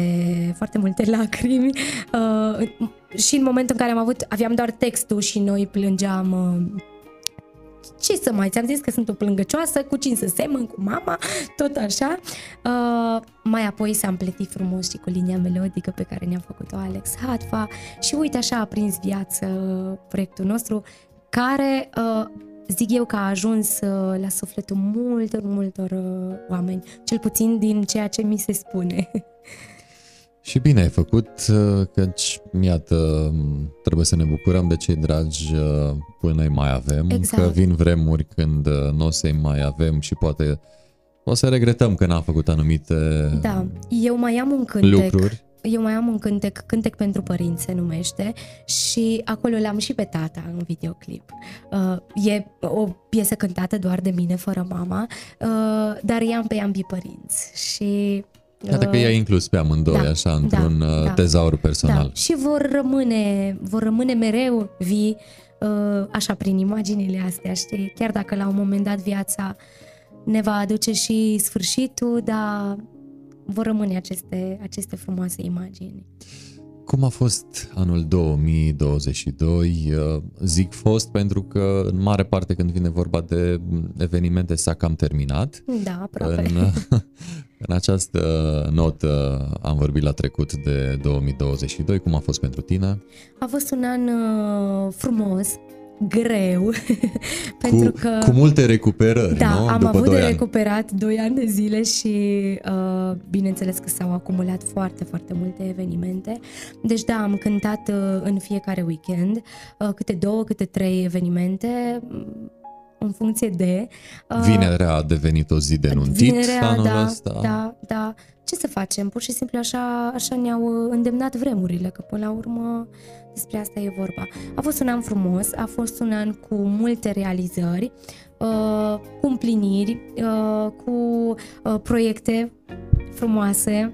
foarte multe lacrimi uh, și în momentul în care am avut, aveam doar textul și noi plângeam uh, ce să mai, ți-am zis că sunt o plângăcioasă, cu cine să semăn, cu mama, tot așa. Uh, mai apoi s-a împletit frumos și cu linia melodică pe care ne-a făcut-o Alex Hatfa și uite așa a prins viață proiectul nostru care uh, zic eu că a ajuns uh, la sufletul multor, multor uh, oameni, cel puțin din ceea ce mi se spune. Și bine ai făcut, căci, iată, trebuie să ne bucurăm de cei dragi până îi mai avem, exact. că vin vremuri când nu o să-i mai avem și poate o să regretăm că n-am făcut anumite Da, eu mai am un cântec. Lucruri eu mai am un cântec, cântec pentru părinți se numește și acolo l-am și pe tata în videoclip. Uh, e o piesă cântată doar de mine, fără mama, uh, dar i-am pe ambii părinți și Iată că i-ai inclus pe amândoi, da, așa, într-un da, da, tezaur personal. Da. Și vor rămâne, vor rămâne mereu vii, așa, prin imaginile astea, știi? Chiar dacă la un moment dat viața ne va aduce și sfârșitul, dar vor rămâne aceste, aceste frumoase imagini. Cum a fost anul 2022? Uh, zic fost pentru că în mare parte când vine vorba de evenimente s-a cam terminat. Da, aproape. În, în această notă am vorbit la trecut de 2022. Cum a fost pentru tine? A fost un an uh, frumos, greu. pentru cu, că, cu multe recuperări, da, nu? am După avut de ani. recuperat 2 ani de zile și uh, bineînțeles că s-au acumulat foarte, foarte multe evenimente. Deci da, am cântat uh, în fiecare weekend uh, câte două, câte trei evenimente în funcție de... Uh, Vinerea a devenit o zi de nuntit vinerea, anul da, ăsta. Da, da. Ce să facem? Pur și simplu așa, așa ne-au îndemnat vremurile, că până la urmă despre asta e vorba. A fost un an frumos, a fost un an cu multe realizări, uh, cu împliniri, uh, cu uh, proiecte frumoase,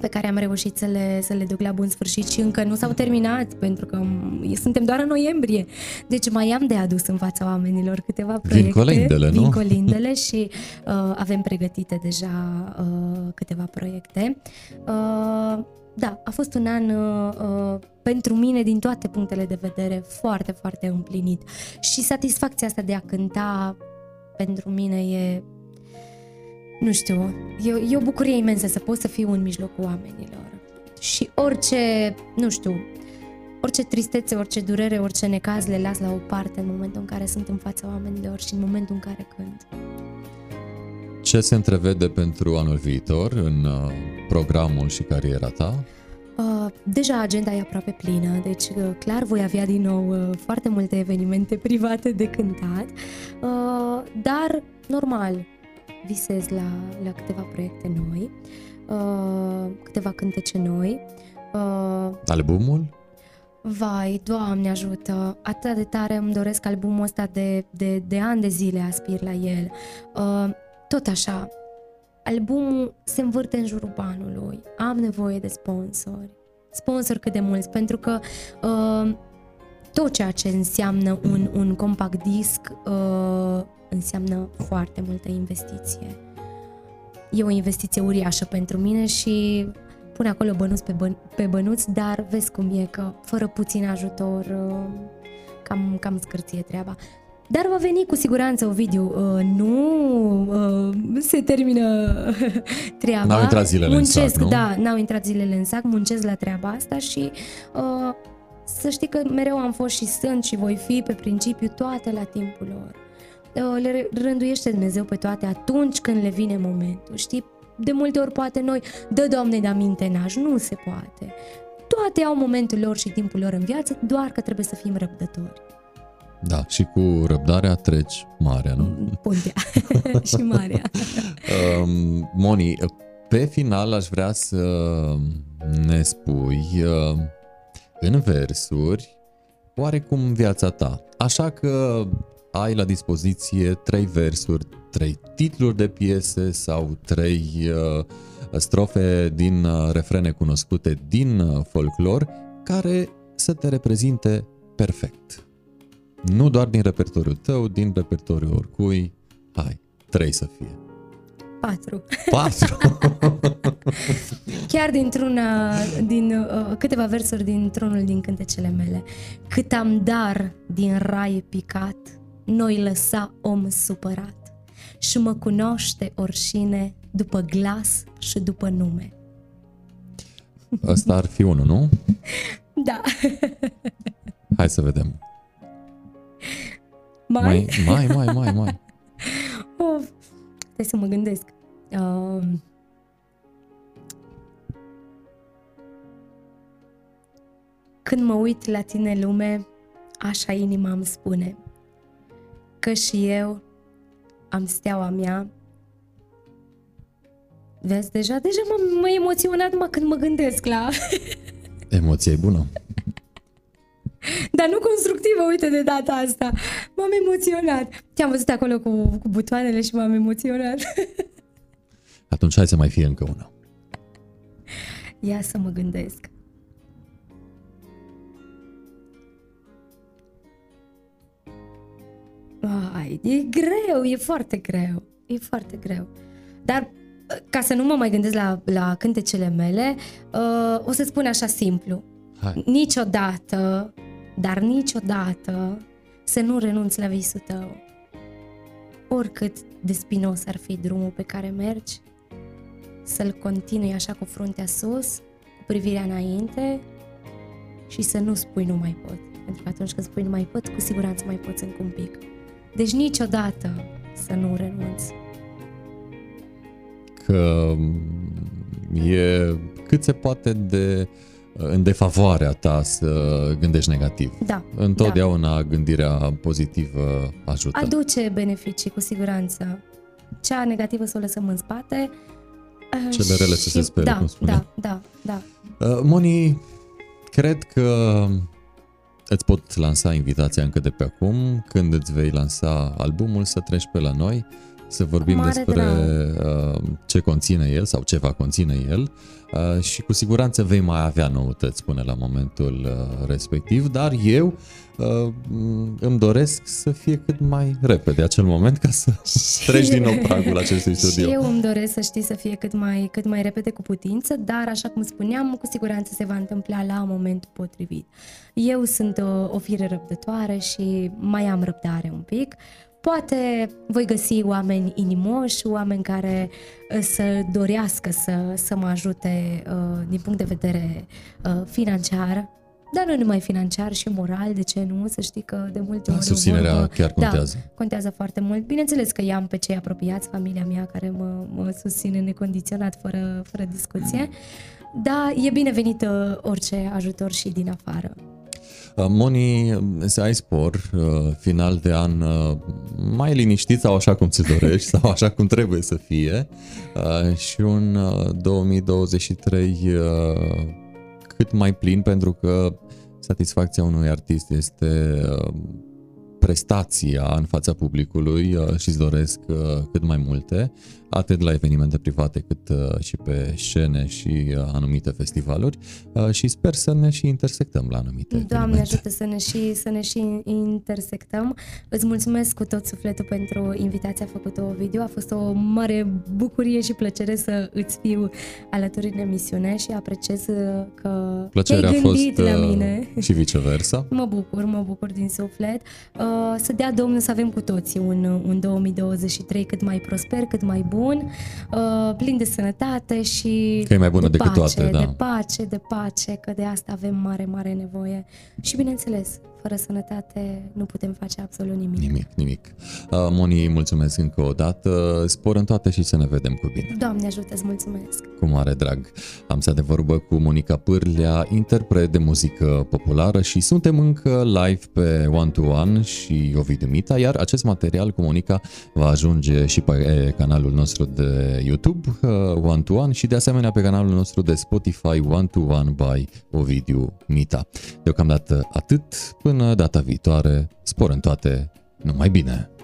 pe care am reușit să le, să le duc la bun sfârșit și încă nu s-au terminat, pentru că suntem doar în noiembrie. Deci mai am de adus în fața oamenilor câteva proiecte. Vin colindele, nu? Vin colindele și uh, avem pregătite deja uh, câteva proiecte. Uh, da, a fost un an uh, uh, pentru mine din toate punctele de vedere foarte, foarte împlinit. Și satisfacția asta de a cânta pentru mine e nu știu, e, e o bucurie imensă să pot să fiu în mijlocul oamenilor. Și orice, nu știu, orice tristețe, orice durere, orice necaz le las la o parte în momentul în care sunt în fața oamenilor și în momentul în care cânt. Ce se întrevede pentru anul viitor în uh, programul și cariera ta? Uh, deja agenda e aproape plină, deci uh, clar voi avea din nou uh, foarte multe evenimente private de cântat, uh, dar normal, visez la, la câteva proiecte noi, uh, câteva cântece noi. Uh, Albumul? Vai, Doamne ajută, atât de tare îmi doresc albumul ăsta de, de, de ani de zile aspir la el. Uh, tot așa, albumul se învârte în jurul banului, am nevoie de sponsori. Sponsori cât de mulți, pentru că uh, tot ceea ce înseamnă un, un compact disc uh, înseamnă foarte multă investiție. E o investiție uriașă pentru mine și pun acolo bănuți pe, băn- pe bănuți, dar vezi cum e că fără puțin ajutor uh, cam, cam scârție treaba. Dar va veni cu siguranță, Ovidiu. Uh, nu uh, se termină treaba. N-au intrat zilele muncesc, în sac, nu? Da, n-au intrat zilele în sac, muncesc la treaba asta și uh, să știi că mereu am fost și sunt și voi fi pe principiu toate la timpul lor. Uh, le rânduiește Dumnezeu pe toate atunci când le vine momentul, știi? De multe ori poate noi, dă Doamne de aminte n nu se poate. Toate au momentul lor și timpul lor în viață, doar că trebuie să fim răbdători. Da, și cu răbdarea treci marea, nu? Puntea și marea. um, Moni, pe final aș vrea să ne spui uh, în versuri oarecum viața ta. Așa că ai la dispoziție trei versuri, trei titluri de piese sau trei uh, strofe din uh, refrene cunoscute din uh, folclor care să te reprezinte perfect. Nu doar din repertoriul tău, din repertoriul oricui. Hai, trei să fie. Patru. Patru? Chiar dintr-una, din uh, câteva versuri dintr-unul din cântecele mele. Cât am dar din rai picat, noi lăsa om supărat și mă cunoaște orșine după glas și după nume. Asta ar fi unul, nu? Da. Hai să vedem. Mai? Mai, mai, mai, mai. mai. Of, trebuie să mă gândesc. Uh, când mă uit la tine lume, așa inima îmi spune că și eu am steaua mea Vezi, deja, deja m-am m- emoționat numai când mă gândesc la... Emoția e bună. Dar nu constructivă, uite, de data asta. M-am emoționat. Te-am văzut acolo cu, cu butoanele și m-am emoționat. Atunci hai să mai fie încă una. Ia să mă gândesc. Ai, e greu, e foarte greu. E foarte greu. Dar ca să nu mă mai gândesc la, la cântecele mele, uh, o să spun așa simplu. Hai. Niciodată, dar niciodată să nu renunți la visul tău. Oricât de spinos ar fi drumul pe care mergi, să-l continui așa cu fruntea sus, cu privirea înainte și să nu spui nu mai pot. Pentru că atunci când spui nu mai pot, cu siguranță mai poți încă un pic. Deci niciodată să nu renunți. Că e cât se poate de în defavoarea ta să gândești negativ. Da. Întotdeauna da. gândirea pozitivă ajută. Aduce beneficii, cu siguranță. Cea negativă să o lăsăm în spate. uh, Cele rele să și- se spere, da, cum spunea. Da, da, da. Uh, Moni, cred că îți pot lansa invitația încă de pe acum, când îți vei lansa albumul, să treci pe la noi, să vorbim Mare despre uh, ce conține el sau ce va conține el uh, și cu siguranță vei mai avea noutăți până la momentul uh, respectiv, dar eu uh, îmi doresc să fie cât mai repede acel moment ca să treci din nou pragul acestui studio. Și eu îmi doresc să știi să fie cât mai, cât mai repede cu putință, dar așa cum spuneam, cu siguranță se va întâmpla la momentul potrivit. Eu sunt o, o fire răbdătoare și mai am răbdare un pic. Poate voi găsi oameni inimoși, oameni care uh, să dorească să, să mă ajute uh, din punct de vedere uh, financiar, dar nu numai financiar și moral, de ce nu? Să știi că de multe ori... o Susținerea vorbă- chiar contează. Da, contează foarte mult. Bineînțeles că i-am pe cei apropiați, familia mea care mă, mă susține necondiționat, fără, fără discuție. Da, e binevenit uh, orice ajutor și din afară. Uh, Moni, să ai spor, uh, final de an uh, mai liniștit sau așa cum ți dorești sau așa cum trebuie să fie. Uh, și un uh, 2023 uh, cât mai plin pentru că satisfacția unui artist este uh, prestația în fața publicului uh, și îți doresc uh, cât mai multe, atât la evenimente private cât uh, și pe scene și uh, anumite festivaluri uh, și sper să ne și intersectăm la anumite Doamne evenimente. ajută să ne, și, să ne și intersectăm. Îți mulțumesc cu tot sufletul pentru invitația făcută, Ovidiu. A fost o mare bucurie și plăcere să îți fiu alături în emisiune și apreciez uh, că Plăcerea a te-ai fost gândit la uh, mine. și viceversa. Mă bucur, mă bucur din suflet. Uh, să dea Domnul să avem cu toții un, un 2023 cât mai prosper, cât mai bun, uh, plin de sănătate și Că e mai bună de decât pace, toate, da. de pace, de pace, că de asta avem mare, mare nevoie. Și bineînțeles, fără sănătate nu putem face absolut nimic. Nimic, nimic. Uh, Moni, mulțumesc încă o dată, spor în toate și să ne vedem cu bine. Doamne ajută, îți mulțumesc! Cu mare drag. Am stat de vorbă cu Monica Pârlea, interpret de muzică populară și suntem încă live pe One to One și Ovidiu Mita, iar acest material cu Monica va ajunge și pe canalul nostru de YouTube uh, One to One și de asemenea pe canalul nostru de Spotify One to One by Ovidiu Mita. Deocamdată atât, până data viitoare, spor în toate, numai bine!